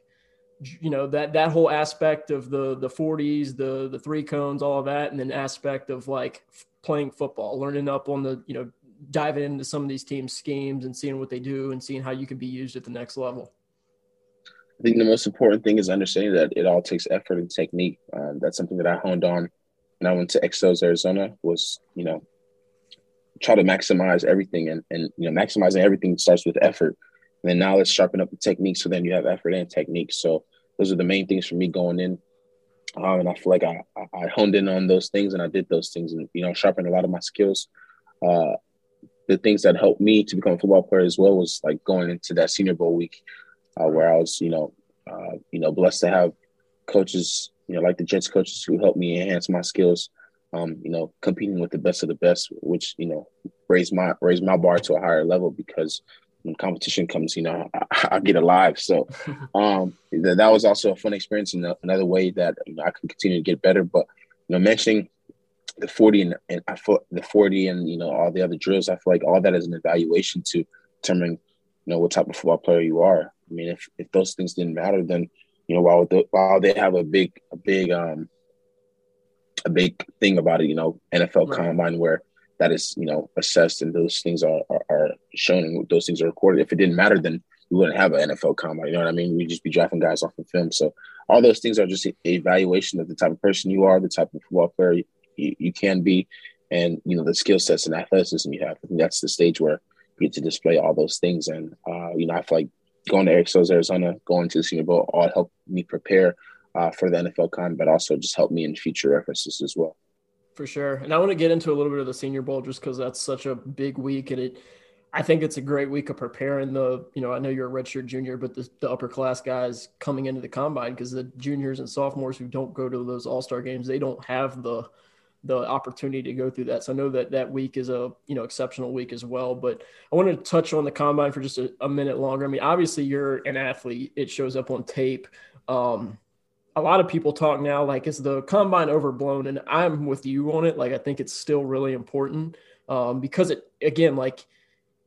you know that that whole aspect of the the 40s the the three cones all of that and then aspect of like playing football learning up on the you know diving into some of these teams schemes and seeing what they do and seeing how you can be used at the next level. I think the most important thing is understanding that it all takes effort and technique. Uh, that's something that i honed on when i went to exos arizona was you know try to maximize everything and, and you know maximizing everything starts with effort. And then now let's sharpen up the technique so then you have effort and technique. So those are the main things for me going in. Um, and I feel like I, I honed in on those things and I did those things and, you know, sharpened a lot of my skills. Uh, the things that helped me to become a football player as well was like going into that senior bowl week uh, where I was, you know, uh, you know, blessed to have coaches, you know, like the Jets coaches who helped me enhance my skills. Um, you know, competing with the best of the best, which you know, raised my raised my bar to a higher level because when competition comes, you know, I, I get alive. So um, that, that was also a fun experience and another way that you know, I can continue to get better. But you know, mentioning the 40 and, and I feel the 40 and you know all the other drills, I feel like all that is an evaluation to determine, you know, what type of football player you are. I mean, if, if those things didn't matter, then you know, while the, while they have a big a big um a big thing about it, you know, NFL right. combine where that is, you know, assessed and those things are, are, are shown and those things are recorded. If it didn't matter, then we wouldn't have an NFL combine. You know what I mean? We'd just be drafting guys off of film. So all those things are just evaluation of the type of person you are, the type of football player you, you can be, and you know the skill sets and athleticism you have. I think that's the stage where you get to display all those things. And uh, you know, I feel like going to Exos Arizona, going to the Senior Bowl, all helped me prepare uh, for the NFL con, but also just helped me in future references as well. For sure, and I want to get into a little bit of the Senior Bowl just because that's such a big week, and it. I think it's a great week of preparing the, you know, I know you're a redshirt junior, but the, the upper class guys coming into the combine because the juniors and sophomores who don't go to those all star games, they don't have the the opportunity to go through that. So I know that that week is a you know exceptional week as well. But I want to touch on the combine for just a, a minute longer. I mean, obviously you're an athlete; it shows up on tape. Um, a lot of people talk now like is the combine overblown, and I'm with you on it. Like I think it's still really important um, because it again like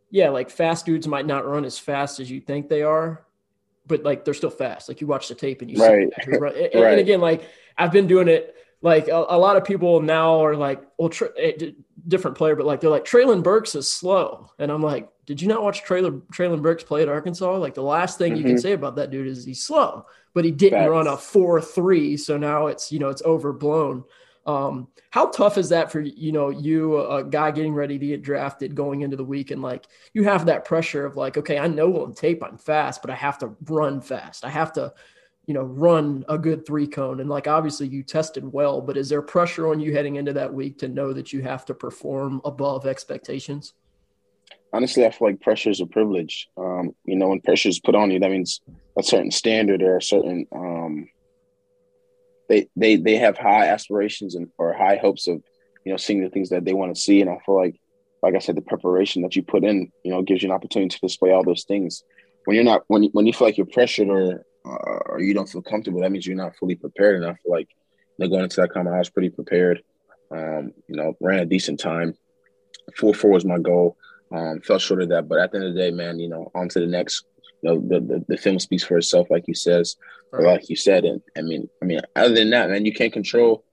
yeah like fast dudes might not run as fast as you think they are but like they're still fast like you watch the tape and you right. see and, right. and again like i've been doing it like a, a, lot of people now are like, well, tra- eh, different player, but like they're like Treylon Burks is slow, and I'm like, did you not watch Treylon Treylon Burks play at Arkansas? Like the last thing mm-hmm. you can mm-hmm. say about that dude is he's slow, but he didn't Facts. run a four three, so now it's you know it's overblown. Um, how tough is that for you know you a guy getting ready to get drafted going into the week and like you have that pressure of like okay I know on tape I'm fast but I have to run fast I have to you know, run a good three cone. And like, obviously you tested well, but is there pressure on you heading into that week to know that you have to perform above expectations? Honestly, I feel like pressure is a privilege. Um, you know, when pressure is put on you, that means a certain standard or a certain, um, they, they, they have high aspirations and or high hopes of, you know, seeing the things that they want to see. And I feel like, like I said, the preparation that you put in, you know, gives you an opportunity to display all those things. When you're not, when when you feel like you're pressured or or you don't feel comfortable, that means you're not fully prepared enough. Like, you know, going into that comment, I was pretty prepared. Um, you know, ran a decent time. Four four was my goal. Um, fell short of that, but at the end of the day, man, you know, on to the next. You know, the, the, the film speaks for itself, like you says, or like you said. And I mean, I mean, other than that, man, you can't control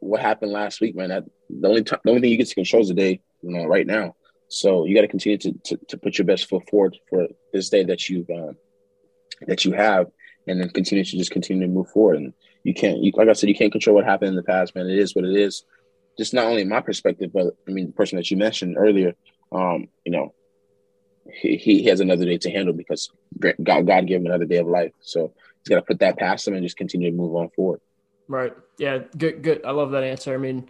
what happened last week, man. That, the only time, the only thing you get to control is the day, you know, right now. So you got to continue to, to to put your best foot forward for this day that you've um, that you have and then continue to just continue to move forward. And you can't, you, like I said, you can't control what happened in the past, man. It is what it is. Just not only my perspective, but I mean, the person that you mentioned earlier, um, you know, he, he has another day to handle because God, God gave him another day of life. So he's got to put that past him and just continue to move on forward. Right. Yeah. Good. Good. I love that answer. I mean,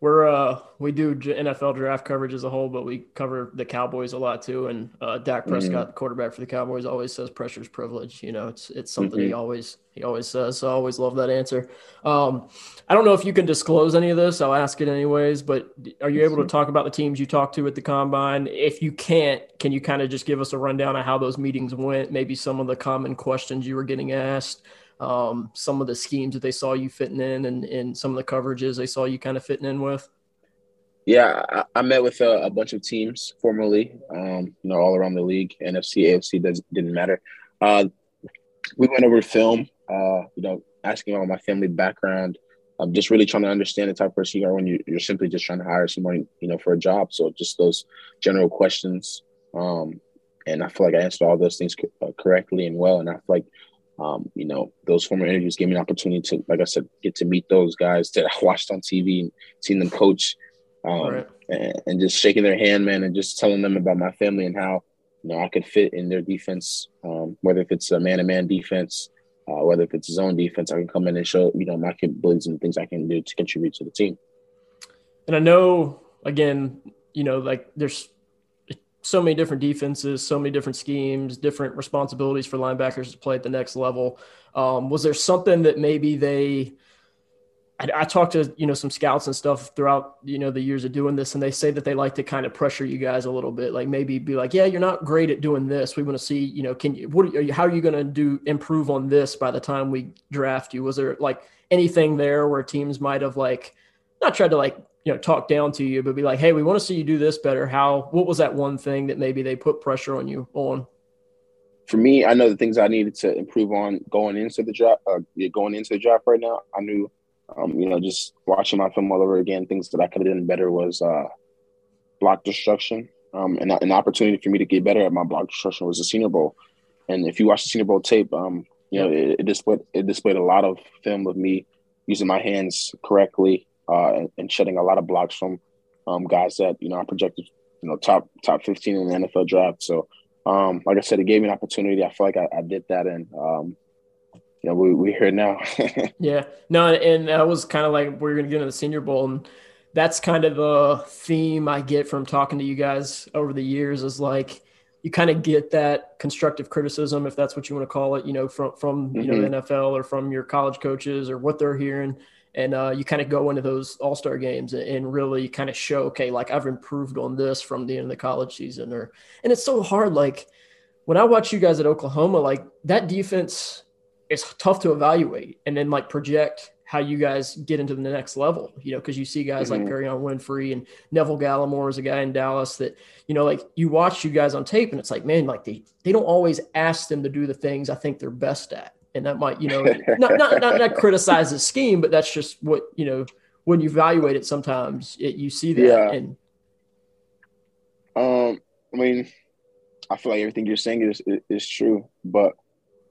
we're uh we do NFL draft coverage as a whole, but we cover the Cowboys a lot too. And uh, Dak mm-hmm. Prescott, mm-hmm. quarterback for the Cowboys, always says pressure's privilege. You know, it's it's something mm-hmm. he always he always says. So I always love that answer. Um, I don't know if you can disclose any of this. I'll ask it anyways. But are you able to talk about the teams you talked to at the combine? If you can't, can you kind of just give us a rundown of how those meetings went? Maybe some of the common questions you were getting asked um, some of the schemes that they saw you fitting in and, and some of the coverages they saw you kind of fitting in with? Yeah, I, I met with a, a, bunch of teams formerly, um, you know, all around the league, NFC, AFC, does, didn't matter. Uh, we went over film, uh, you know, asking about my family background. I'm just really trying to understand the type of person you are when you, are simply just trying to hire someone, you know, for a job. So just those general questions. Um, and I feel like I answered all those things co- uh, correctly and well. And I feel like um, you know, those former interviews gave me an opportunity to, like I said, get to meet those guys that I watched on TV and seen them coach, um, right. and, and, just shaking their hand, man, and just telling them about my family and how you know I could fit in their defense, um, whether if it's a man-to-man defense, uh, whether if it's zone defense, I can come in and show you know my capabilities and things I can do to contribute to the team. And I know, again, you know, like there's so many different defenses, so many different schemes, different responsibilities for linebackers to play at the next level. Um, was there something that maybe they I, I talked to you know some scouts and stuff throughout you know the years of doing this, and they say that they like to kind of pressure you guys a little bit, like maybe be like, yeah, you're not great at doing this. We want to see, you know, can you what are you, how are you going to do improve on this by the time we draft you? Was there like anything there where teams might have like not tried to like you know talk down to you, but be like, hey, we want to see you do this better. How what was that one thing that maybe they put pressure on you on? For me, I know the things I needed to improve on going into the draft. Uh, going into the draft right now, I knew um, you know, just watching my film all over again, things that I could have done better was uh, block destruction. Um, and an opportunity for me to get better at my block destruction was the Senior Bowl. And if you watch the Senior Bowl tape, um, you know, it, it, displayed it displayed a lot of film of me using my hands correctly uh, and, and, shedding a lot of blocks from um, guys that you know I projected, you know, top top fifteen in the NFL draft. So, um, like I said, it gave me an opportunity. I feel like I, I did that, and um, you know, we we here now. yeah, no, and that was kind of like we're gonna get into the Senior Bowl, and that's kind of the theme I get from talking to you guys over the years is like you kind of get that constructive criticism, if that's what you want to call it, you know, from from you mm-hmm. know the NFL or from your college coaches or what they're hearing, and uh, you kind of go into those All Star games and, really kind of show, okay, like I've improved on this from the end of the college season, or and it's so hard, like when I watch you guys at Oklahoma, like that defense is tough to evaluate and then like project how you guys get into the next level, you know, because you see guys mm-hmm. like Perrion Winfrey and Neville Gallimore is a guy in Dallas that, you know, like you watch you guys on tape and it's like, man, like they, they don't always ask them to do the things I think they're best at. And that might, you know, not, not, not, not criticize the scheme, but that's just what, you know, when you evaluate it, sometimes it, you see that. Yeah. And, um, I mean, I feel like everything you're saying is, is true, but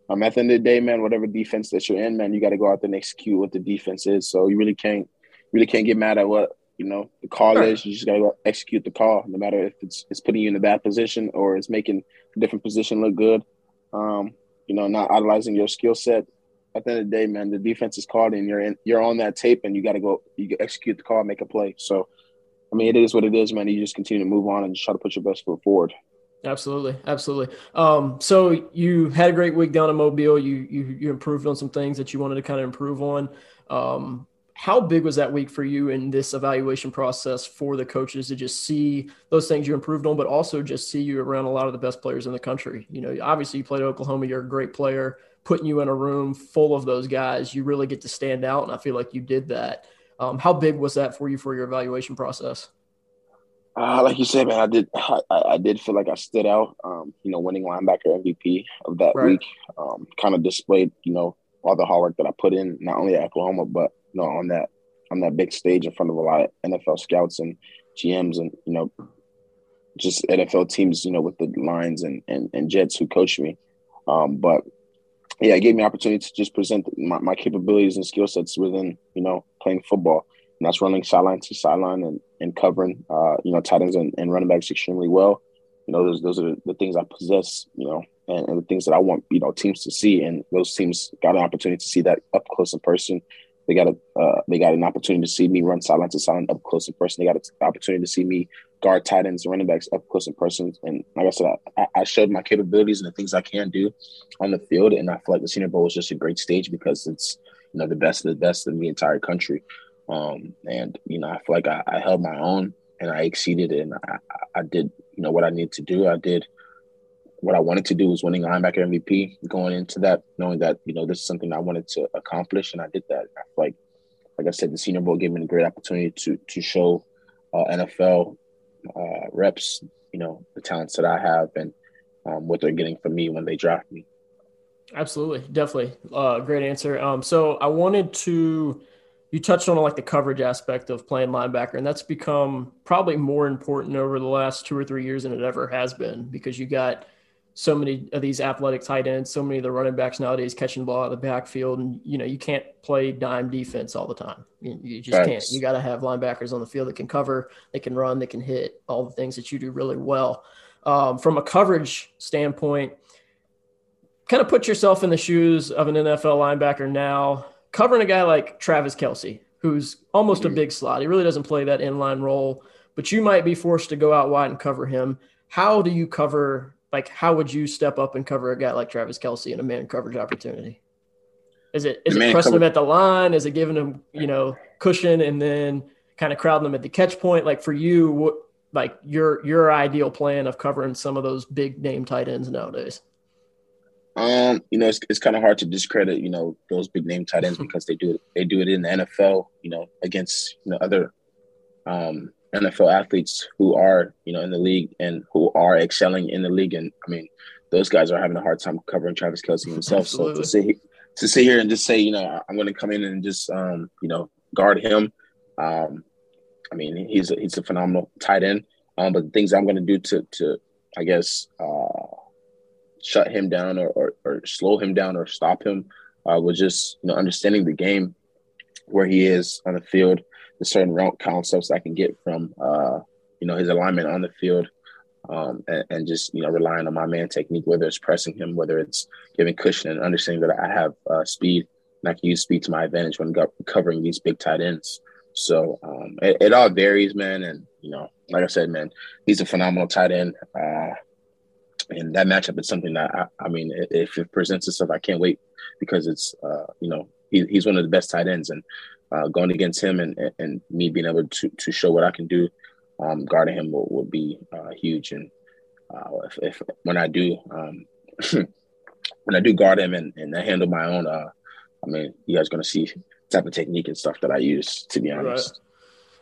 um, at the end of the day, man, whatever defense that you're in, man, you got to go out there and execute what the defense is. So you really can't, really can't get mad at what you know the call is. You just got to go execute the call, no matter if it's it's putting you in a bad position or it's making a different position look good. Um, you know, not idolizing your skill set. At the end of the day, man, the defense is called and you're in, you're on that tape, and you got to go, you execute the call, make a play. So, I mean, it is what it is, man. You just continue to move on and just try to put your best foot forward. Absolutely, absolutely. Um, so you had a great week down in Mobile. You you you improved on some things that you wanted to kind of improve on. Um, how big was that week for you in this evaluation process for the coaches to just see those things you improved on, but also just see you around a lot of the best players in the country? You know, obviously you played at Oklahoma. You're a great player. Putting you in a room full of those guys, you really get to stand out, and I feel like you did that. Um, how big was that for you for your evaluation process? Uh, like you said, man, I did. I, I, did feel like I stood out. Um, you know, winning linebacker MVP of that right. week, um, kind of displayed, you know, all the hard work that I put in, not only at Oklahoma, but you know, on that on that big stage in front of a lot of NFL scouts and GMs, and you know, just NFL teams, you know, with the Lions and and, and Jets who coached me. Um, but yeah, it gave me opportunity to just present my, my capabilities and skill sets within, you know, playing football and that's running sideline to sideline and, and covering, uh, you know, tight ends and, and running backs extremely well. You know, those those are the things I possess, you know, and, and, the things that I want, you know, teams to see. And those teams got an opportunity to see that up close in person. They got a uh, they got an opportunity to see me run sideline to sideline up close in person. They got an opportunity to see me guard tight ends running backs up close in person. And like I said, I, I showed my capabilities and the things I can do on the field. And I feel like the Senior Bowl was just a great stage because it's you know the best of the best in the entire country. Um, and you know, I feel like I, I, held my own and I exceeded and I, I did, you know, what I needed to do. I did what I wanted to do was winning a linebacker MVP going into that, knowing that, you know, this is something I wanted to accomplish. And I did that. Like, like I said, the senior bowl gave me a great opportunity to, to show uh, NFL uh, reps, you know, the talents that I have and um, what they're getting from me when they draft me. Absolutely. Definitely. Uh, great answer. Um, so I wanted to, you touched on like the coverage aspect of playing linebacker, and that's become probably more important over the last two or three years than it ever has been because you got so many of these athletic tight ends, so many of the running backs nowadays catching the ball out of the backfield, and you know you can't play dime defense all the time. You, you just can't. You got to have linebackers on the field that can cover, they can run, they can hit, all the things that you do really well. Um, from a coverage standpoint, kind of put yourself in the shoes of an NFL linebacker now covering a guy like Travis Kelce, who's almost mm-hmm. a big slot. He really doesn't play that inline role, but you might be forced to go out wide and cover him. How do you cover? Like, how would you step up and cover a guy like Travis Kelce in a man coverage opportunity? Is it is it pressing them at the line? Is it giving them you know cushion and then kind of crowding them at the catch point? Like for you, what like your your ideal plan of covering some of those big name tight ends nowadays? Um, you know, it's, it's kind of hard to discredit, you know, those big name tight ends because they do it. They do it in the NFL, you know, against you know other um, NFL athletes who are, you know, in the league and who are excelling in the league. And I mean, those guys are having a hard time covering Travis Kelce himself. Absolutely. So to sit to sit here and just say, you know, I'm going to come in and just, um, you know, guard him. Um, I mean, he's a, he's a phenomenal tight end. Um, but the things I'm going to do to to I guess uh, shut him down or, or, or slow him down or stop him uh, was just you know understanding the game where he is on the field the certain route concepts I can get from uh, you know his alignment on the field, um, and, and, just you know relying on my man technique, whether it's pressing him, whether it's giving cushion, and understanding that I have uh, speed and I can use speed to my advantage when covering these big tight ends. So um, it, it, all varies, man, and you know, like I said, man, he's a phenomenal tight end. Uh, and that matchup is something that I, I mean, if it presents itself, I can't wait because it's uh, you know he, he's one of the best tight ends, and uh, going against him and, and me being able to, to show what I can do, um, guarding him will, will be uh, huge. And uh, if, if, when I do, um, when I do guard him and, and I handle my own, uh, I mean, you guys going to see type of technique and stuff that I use, to be honest. Right.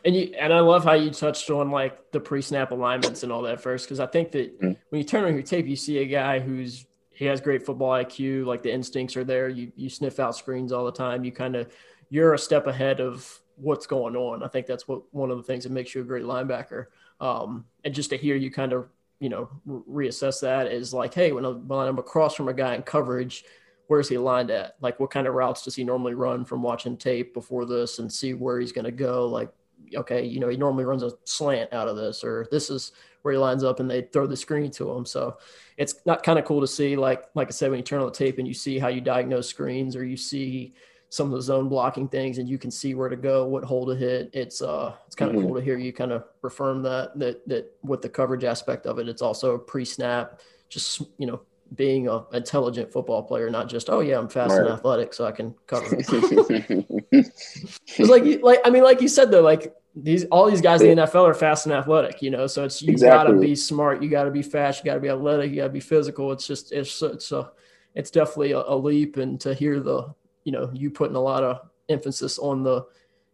And you and I love how you touched on like the pre-snap alignments and all that first, because I think that mm-hmm. when you turn on your tape, you see a guy who's he has great football IQ, like the instincts are there. You you sniff out screens all the time. You kind of you're a step ahead of what's going on. I think that's what one of the things that makes you a great linebacker. Um, and just to hear you kind of, you know, reassess that is like, hey, when, I, when I'm across from a guy in coverage, where's he aligned at? Like, what kind of routes does he normally run from watching tape before this and see where he's going to go? Like, okay, you know, he normally runs a slant out of this, or this is where he lines up and they throw the screen to him. So it's not kind of cool to see, like, like I said, when you turn on the tape and you see how you diagnose screens or you see, some of the zone blocking things and you can see where to go, what hole to hit. It's uh it's kind of mm-hmm. cool to hear you kind of affirm that that that with the coverage aspect of it, it's also pre-snap, just you know, being a intelligent football player, not just oh yeah, I'm fast right. and athletic, so I can cover. it's like like I mean, like you said though, like these all these guys in the NFL are fast and athletic, you know. So it's you exactly. got to be smart, you got to be fast, you got to be athletic, you got to be physical. It's just it's it's a it's definitely a, a leap, and to hear the you know, you putting a lot of emphasis on the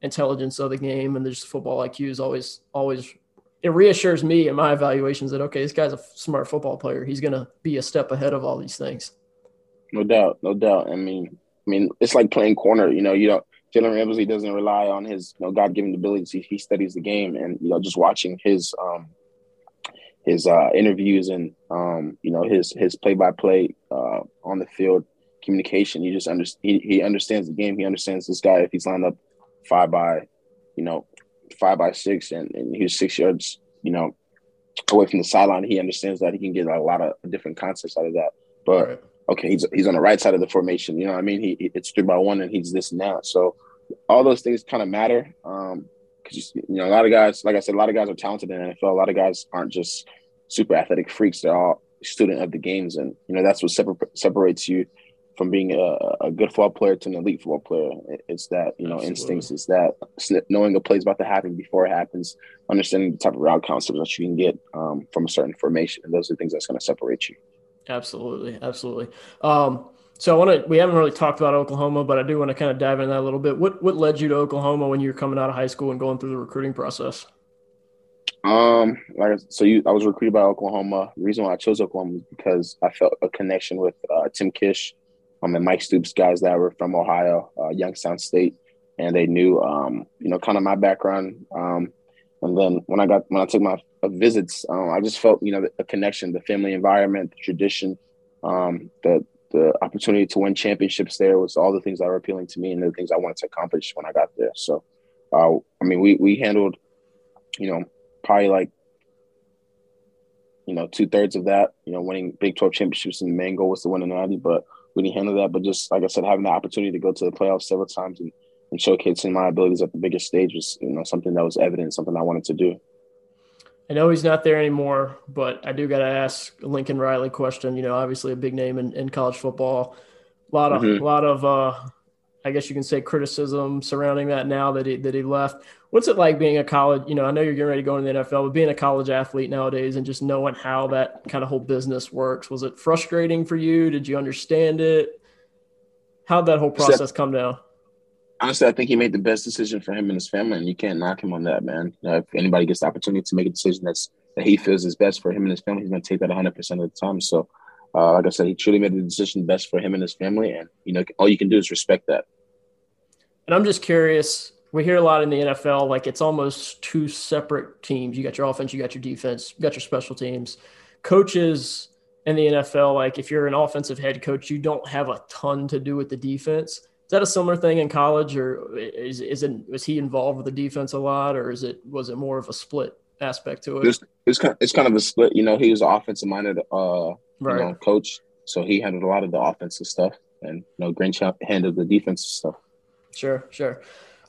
intelligence of the game and there's football IQ is always always it reassures me in my evaluations that okay, this guy's a smart football player. He's gonna be a step ahead of all these things. No doubt, no doubt. I mean, I mean, it's like playing corner. You know, you know, Jalen Ramsey doesn't rely on his you know, God-given abilities. He, he studies the game, and you know, just watching his um, his uh, interviews and um, you know his his play-by-play uh, on the field communication. He just under, he, he understands the game. He understands this guy if he's lined up five by, you know, five by six and, and he's six yards, you know, away from the sideline. He understands that he can get a lot of different concepts out of that. But. Okay, he's he's on the right side of the formation. You know what I mean? He it's three by one and he's this and that. So all those things kind of matter. Um, because you know a lot of guys, like I said, a lot of guys are talented in NFL. A lot of guys aren't just super athletic freaks. They're all student of the games, and you know that's what separ- separates you from being a, a, good football player to an elite football player. It's that you know Absolutely. instincts. It's that knowing a play is about to happen before it happens. Understanding the type of route concepts that you can get um, from a certain formation, and those are the things that's going to separate you. Absolutely, absolutely. Um, so I want to. We haven't really talked about Oklahoma, but I do want to kind of dive into that a little bit. What what led you to Oklahoma when you were coming out of high school and going through the recruiting process? Um, like so, you I was recruited by Oklahoma. The reason why I chose Oklahoma was because I felt a connection with uh, Tim Kish um, and Mike Stoops, guys that were from Ohio, uh, Youngstown State, and they knew, um, you know, kind of my background. Um, and then when I got when I took my uh, visits, um, I just felt, you know, a connection, the family environment, the tradition, um, the the opportunity to win championships there was all the things that were appealing to me and the things I wanted to accomplish when I got there. So, uh, I mean, we we handled, you know, probably like you know, two thirds of that, you know, winning Big 12 championships and the main goal was to win an Natty, but we didn't handle that. But just like I said, having the opportunity to go to the playoffs several times and, and showcasing my abilities at the biggest stage was, you know, something that was evident, something I wanted to do. I know he's not there anymore, but I do got to ask Lincoln Riley question. You know, obviously a big name in, in college football. A lot of, mm-hmm. a lot of, uh, I guess you can say criticism surrounding that now that he that he left. What's it like being a college? You know, I know you're getting ready to go into the NFL, but being a college athlete nowadays and just knowing how that kind of whole business works. Was it frustrating for you? Did you understand it? How'd that whole process come down? Honestly, I think he made the best decision for him and his family, and you can't knock him on that, man. Uh, if anybody gets the opportunity to make a decision that's that he feels is best for him and his family, he's going to take that 100 percent of the time. So uh, like I said, he truly made the decision best for him and his family, and you know, all you can do is respect that. And I'm just curious. We hear a lot in the NFL, like it's almost two separate teams. You got your offense, you got your defense, you got your special teams. Coaches in the NFL, like if you're an offensive head coach, you don't have a ton to do with the defense. Is that a similar thing in college, or is is it was he involved with the defense a lot, or is it was it more of a split aspect to it? It's, it's kind of, it's kind of a split. You know, he was an offensive minded uh, right. you know, coach. So he handled a lot of the offensive stuff, and you know, Grinch handled the defensive stuff. Sure, sure.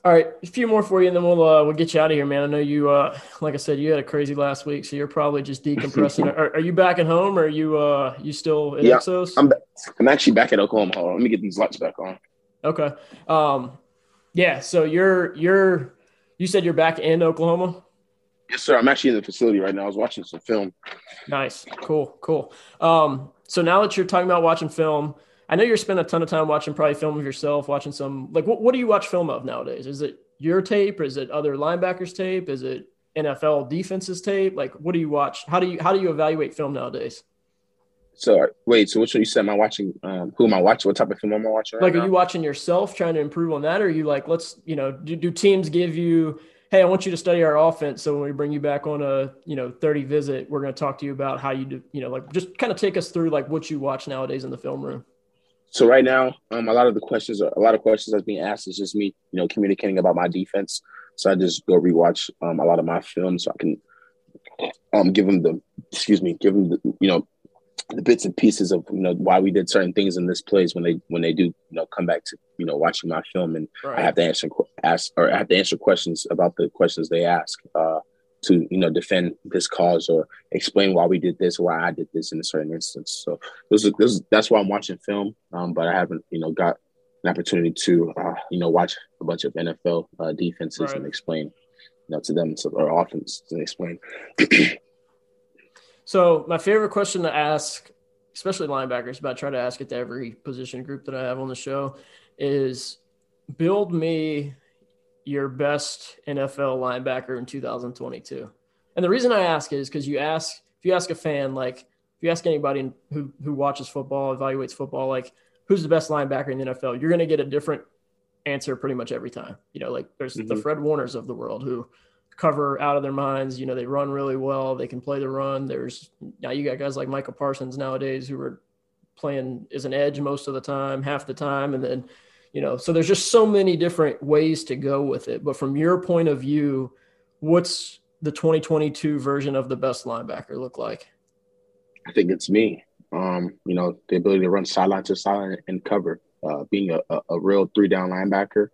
All right, a few more for you, and then we'll uh, we'll get you out of here, man. I know you, uh, like I said, you had a crazy last week, so you're probably just decompressing. are, are, you back at home, or are you uh, you still in yeah, Exos? I'm I'm actually back at Oklahoma. Hold on, let me get these lights back on. Okay. Um, yeah. So you're you're you said you're back in Oklahoma. Yes, sir. I'm actually in the facility right now. I was watching some film. Nice. Cool. Cool. Um, so now that you're talking about watching film, I know you're spending a ton of time watching probably film of yourself, watching some like what, what do you watch film of nowadays? Is it your tape? Is it other linebackers tape? Is it NFL defenses tape? Like what do you watch? How do you how do you evaluate film nowadays? So wait, so which one you said? Am I watching? Um, who am I watching? What type of film am I watching? Right like, now? are you watching yourself, trying to improve on that, or are you like, let's, you know, do, do teams give you hey, I want you to study our offense. So when we bring you back on a, you know, 30 visit, we're going to talk to you about how you do, you know, like just kind of take us through like what you watch nowadays in the film room. So right now, um, a lot of the questions, are, a lot of questions that's being asked is just me, you know, communicating about my defense. So I just go rewatch um, a lot of my films so I can um, give them the, excuse me, give them the, you know, the bits and pieces of you know why we did certain things in this place when they when they do you know come back to you know watching my film and right. I have to answer ask or I have to answer questions about the questions they ask uh, to you know defend this cause or explain why we did this or why I did this in a certain instance. So this is, this is that's why I'm watching film, um, but I haven't you know got an opportunity to uh, you know watch a bunch of NFL uh, defenses right. and explain you know to them to, or offense to explain. So my favorite question to ask, especially linebackers, but I try to ask it to every position group that I have on the show, is build me your best NFL linebacker in 2022. And the reason I ask is because you ask if you ask a fan, like if you ask anybody who who watches football, evaluates football, like who's the best linebacker in the NFL, you're going to get a different answer pretty much every time. You know, like there's mm-hmm. the Fred Warners of the world who cover out of their minds. You know, they run really well. They can play the run. There's now you got guys like Micah Parsons nowadays who are playing as an edge most of the time, half the time, and then you know, so there's just so many different ways to go with it. But from your point of view, what's the 2022 version of the best linebacker look like? I think it's me. Um, you know, the ability to run sideline to sideline and cover, uh, being a, a, a real three down linebacker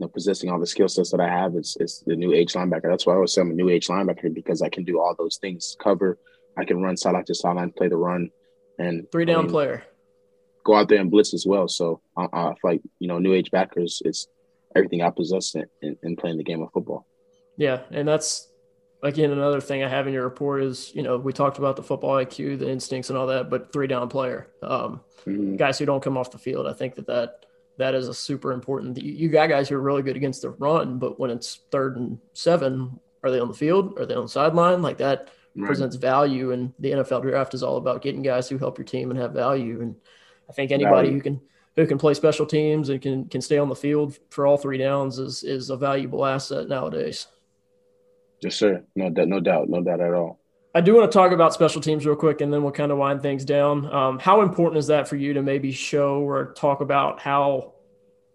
know, possessing all the skill sets that I have, it's, it's the new age linebacker. That's why I always say I'm a new age linebacker because I can do all those things. Cover, I can run sideline to sideline, play the run, and three down I mean, player. Go out there and blitz as well. So I, I feel like you know, new age backers, it's everything I possess in, in, in playing the game of football. Yeah, and that's again another thing I have in your report is you know we talked about the football IQ, the instincts, and all that, but three down player, um, mm-hmm. guys who don't come off the field. I think that that that is a super important. You got guys who are really good against the run, but when it's third and seven, are they on the field? Are they on the sideline? Like that right. presents value. And the NFL draft is all about getting guys who help your team and have value. And I think anybody value. who can who can play special teams and can can stay on the field for all three downs is is a valuable asset nowadays. Yes, sir. No, no doubt, no doubt at all. I do want to talk about special teams real quick, and then we'll kind of wind things down. Um, how important is that for you to maybe show or talk about how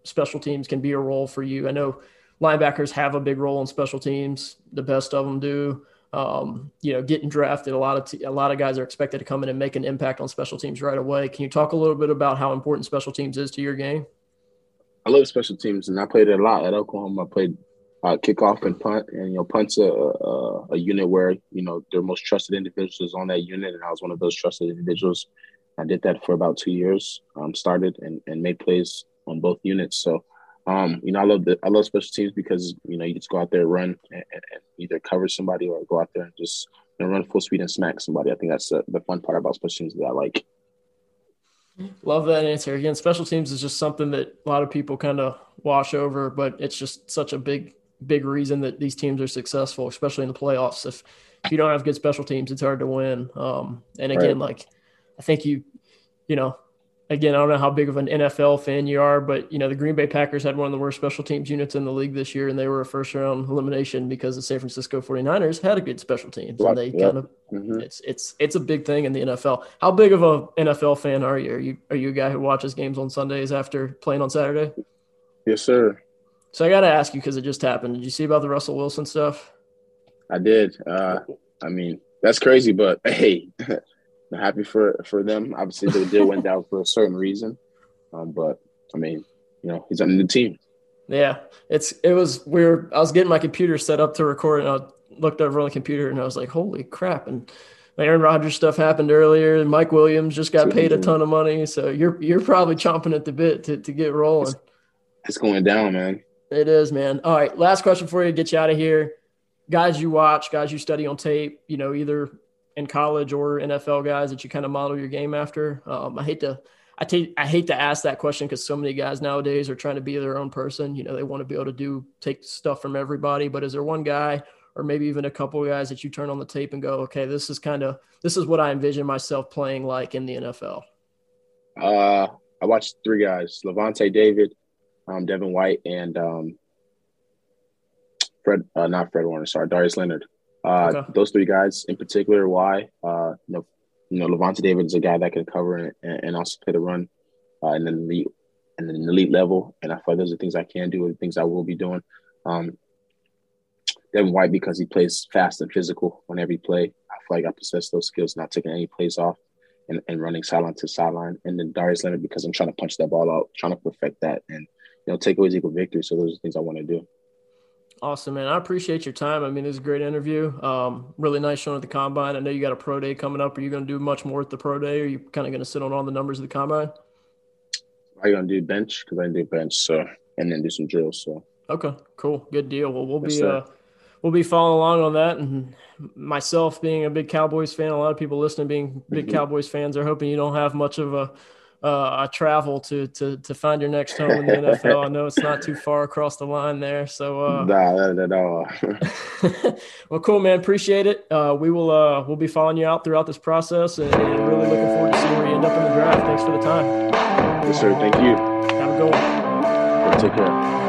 special teams can be a role for you? I know linebackers have a big role in special teams. The best of them do. Um, you know, getting drafted, a lot of t- a lot of guys are expected to come in and make an impact on special teams right away. Can you talk a little bit about how important special teams is to your game? I love special teams, and I played it a lot at Oklahoma. I played uh, and punt. And you know, punt's a, a, a unit where you know their most trusted individuals on that unit, and I was one of those trusted individuals. I did that for about two years. Um, started and, and made plays on both units. So Um, you know, I love the I love special teams because you know you just go out there, run, and, and either cover somebody or go out there and just you know, run full speed and smack somebody. I think that's the, the fun part about special teams that I like. Love that answer. Again, special teams is just something that a lot of people kind of wash over, but it's just such a big, big reason that these teams are successful, especially in the playoffs. If if you don't have good special teams, it's hard to win. Um, and again, right. like I think you, you know, again, I don't know how big of an NFL fan you are, but you know, the Green Bay Packers had one of the worst special teams units in the league this year, and they were a first round elimination because the San Francisco 49ers had a good special teams. And they kind of mm-hmm. it's it's it's a big thing in the NFL. How big of a NFL fan are you? Are you are you a guy who watches games on Sundays after playing on Saturday? Yes, sir. So I gotta ask you because it just happened. Did you see about the Russell Wilson stuff? I did. Uh I mean, that's crazy, but hey, I'm happy for for them. Obviously, the deal went down for a certain reason, um, but I mean, you know, he's on the team. Yeah, it's it was weird. I was getting my computer set up to record, and I looked over on the computer, and I was like, "Holy crap!" And Aaron Rodgers stuff happened earlier, and Mike Williams just got paid a ton of money. So you're you're probably chomping at the bit to, to get rolling. It's, it's going down, man. It is, man. All right, last question for you. Get you out of here. Guys you watch, guys you study on tape. You know, either in college or NFL guys that you kind of model your game after? Um, I hate to I, t- I hate to ask that question because so many guys nowadays are trying to be their own person. You know, they want to be able to do take stuff from everybody. But is there one guy or maybe even a couple guys that you turn on the tape and go, okay, this is kind of this is what I envision myself playing like in the NFL? Uh, I watched three guys: Lavonte David, um, Devin White, and um, Fred. Uh, not Fred Warner. Sorry, Darius Leonard. Uh, okay. Those three guys in particular. Why? Uh, you know, you know, Lavonte David is a guy that can cover and, and also play the run, uh, and then elite and then elite level. And I feel like those are things I can do and things I will be doing. Um, Devin White because he plays fast and physical on every play. I feel like I possess those skills, not taking any plays off and, and running sideline to sideline. And then Darius Leonard because I'm trying to punch that ball out, trying to perfect that, and you know, take away equal victory. So those are things I want to do. Awesome, man. I appreciate your time. I mean, it was a great interview. Um, really nice showing at the combine. I know you got a pro day coming up. Are you going to do much more at the pro day? Or are you kind of going to sit on all the numbers of the combine? I'm going to do bench because I do bench, so and then do some drills. So okay, cool, good deal. Well, we'll be uh, we'll be following along on that. And myself being a big Cowboys fan, a lot of people listening being big mm-hmm. Cowboys fans are hoping you don't have much of a uh, travel to to to find your next home in the NFL. I know it's not too far across the line there. So uh, nah, not at all. well, cool, man. Appreciate it. Uh, we will uh, we'll be following you out throughout this process, and, and, really looking forward to seeing where you end up in the draft. Thanks for the time. Yes, sir. Thank you. Have a good one. Take care.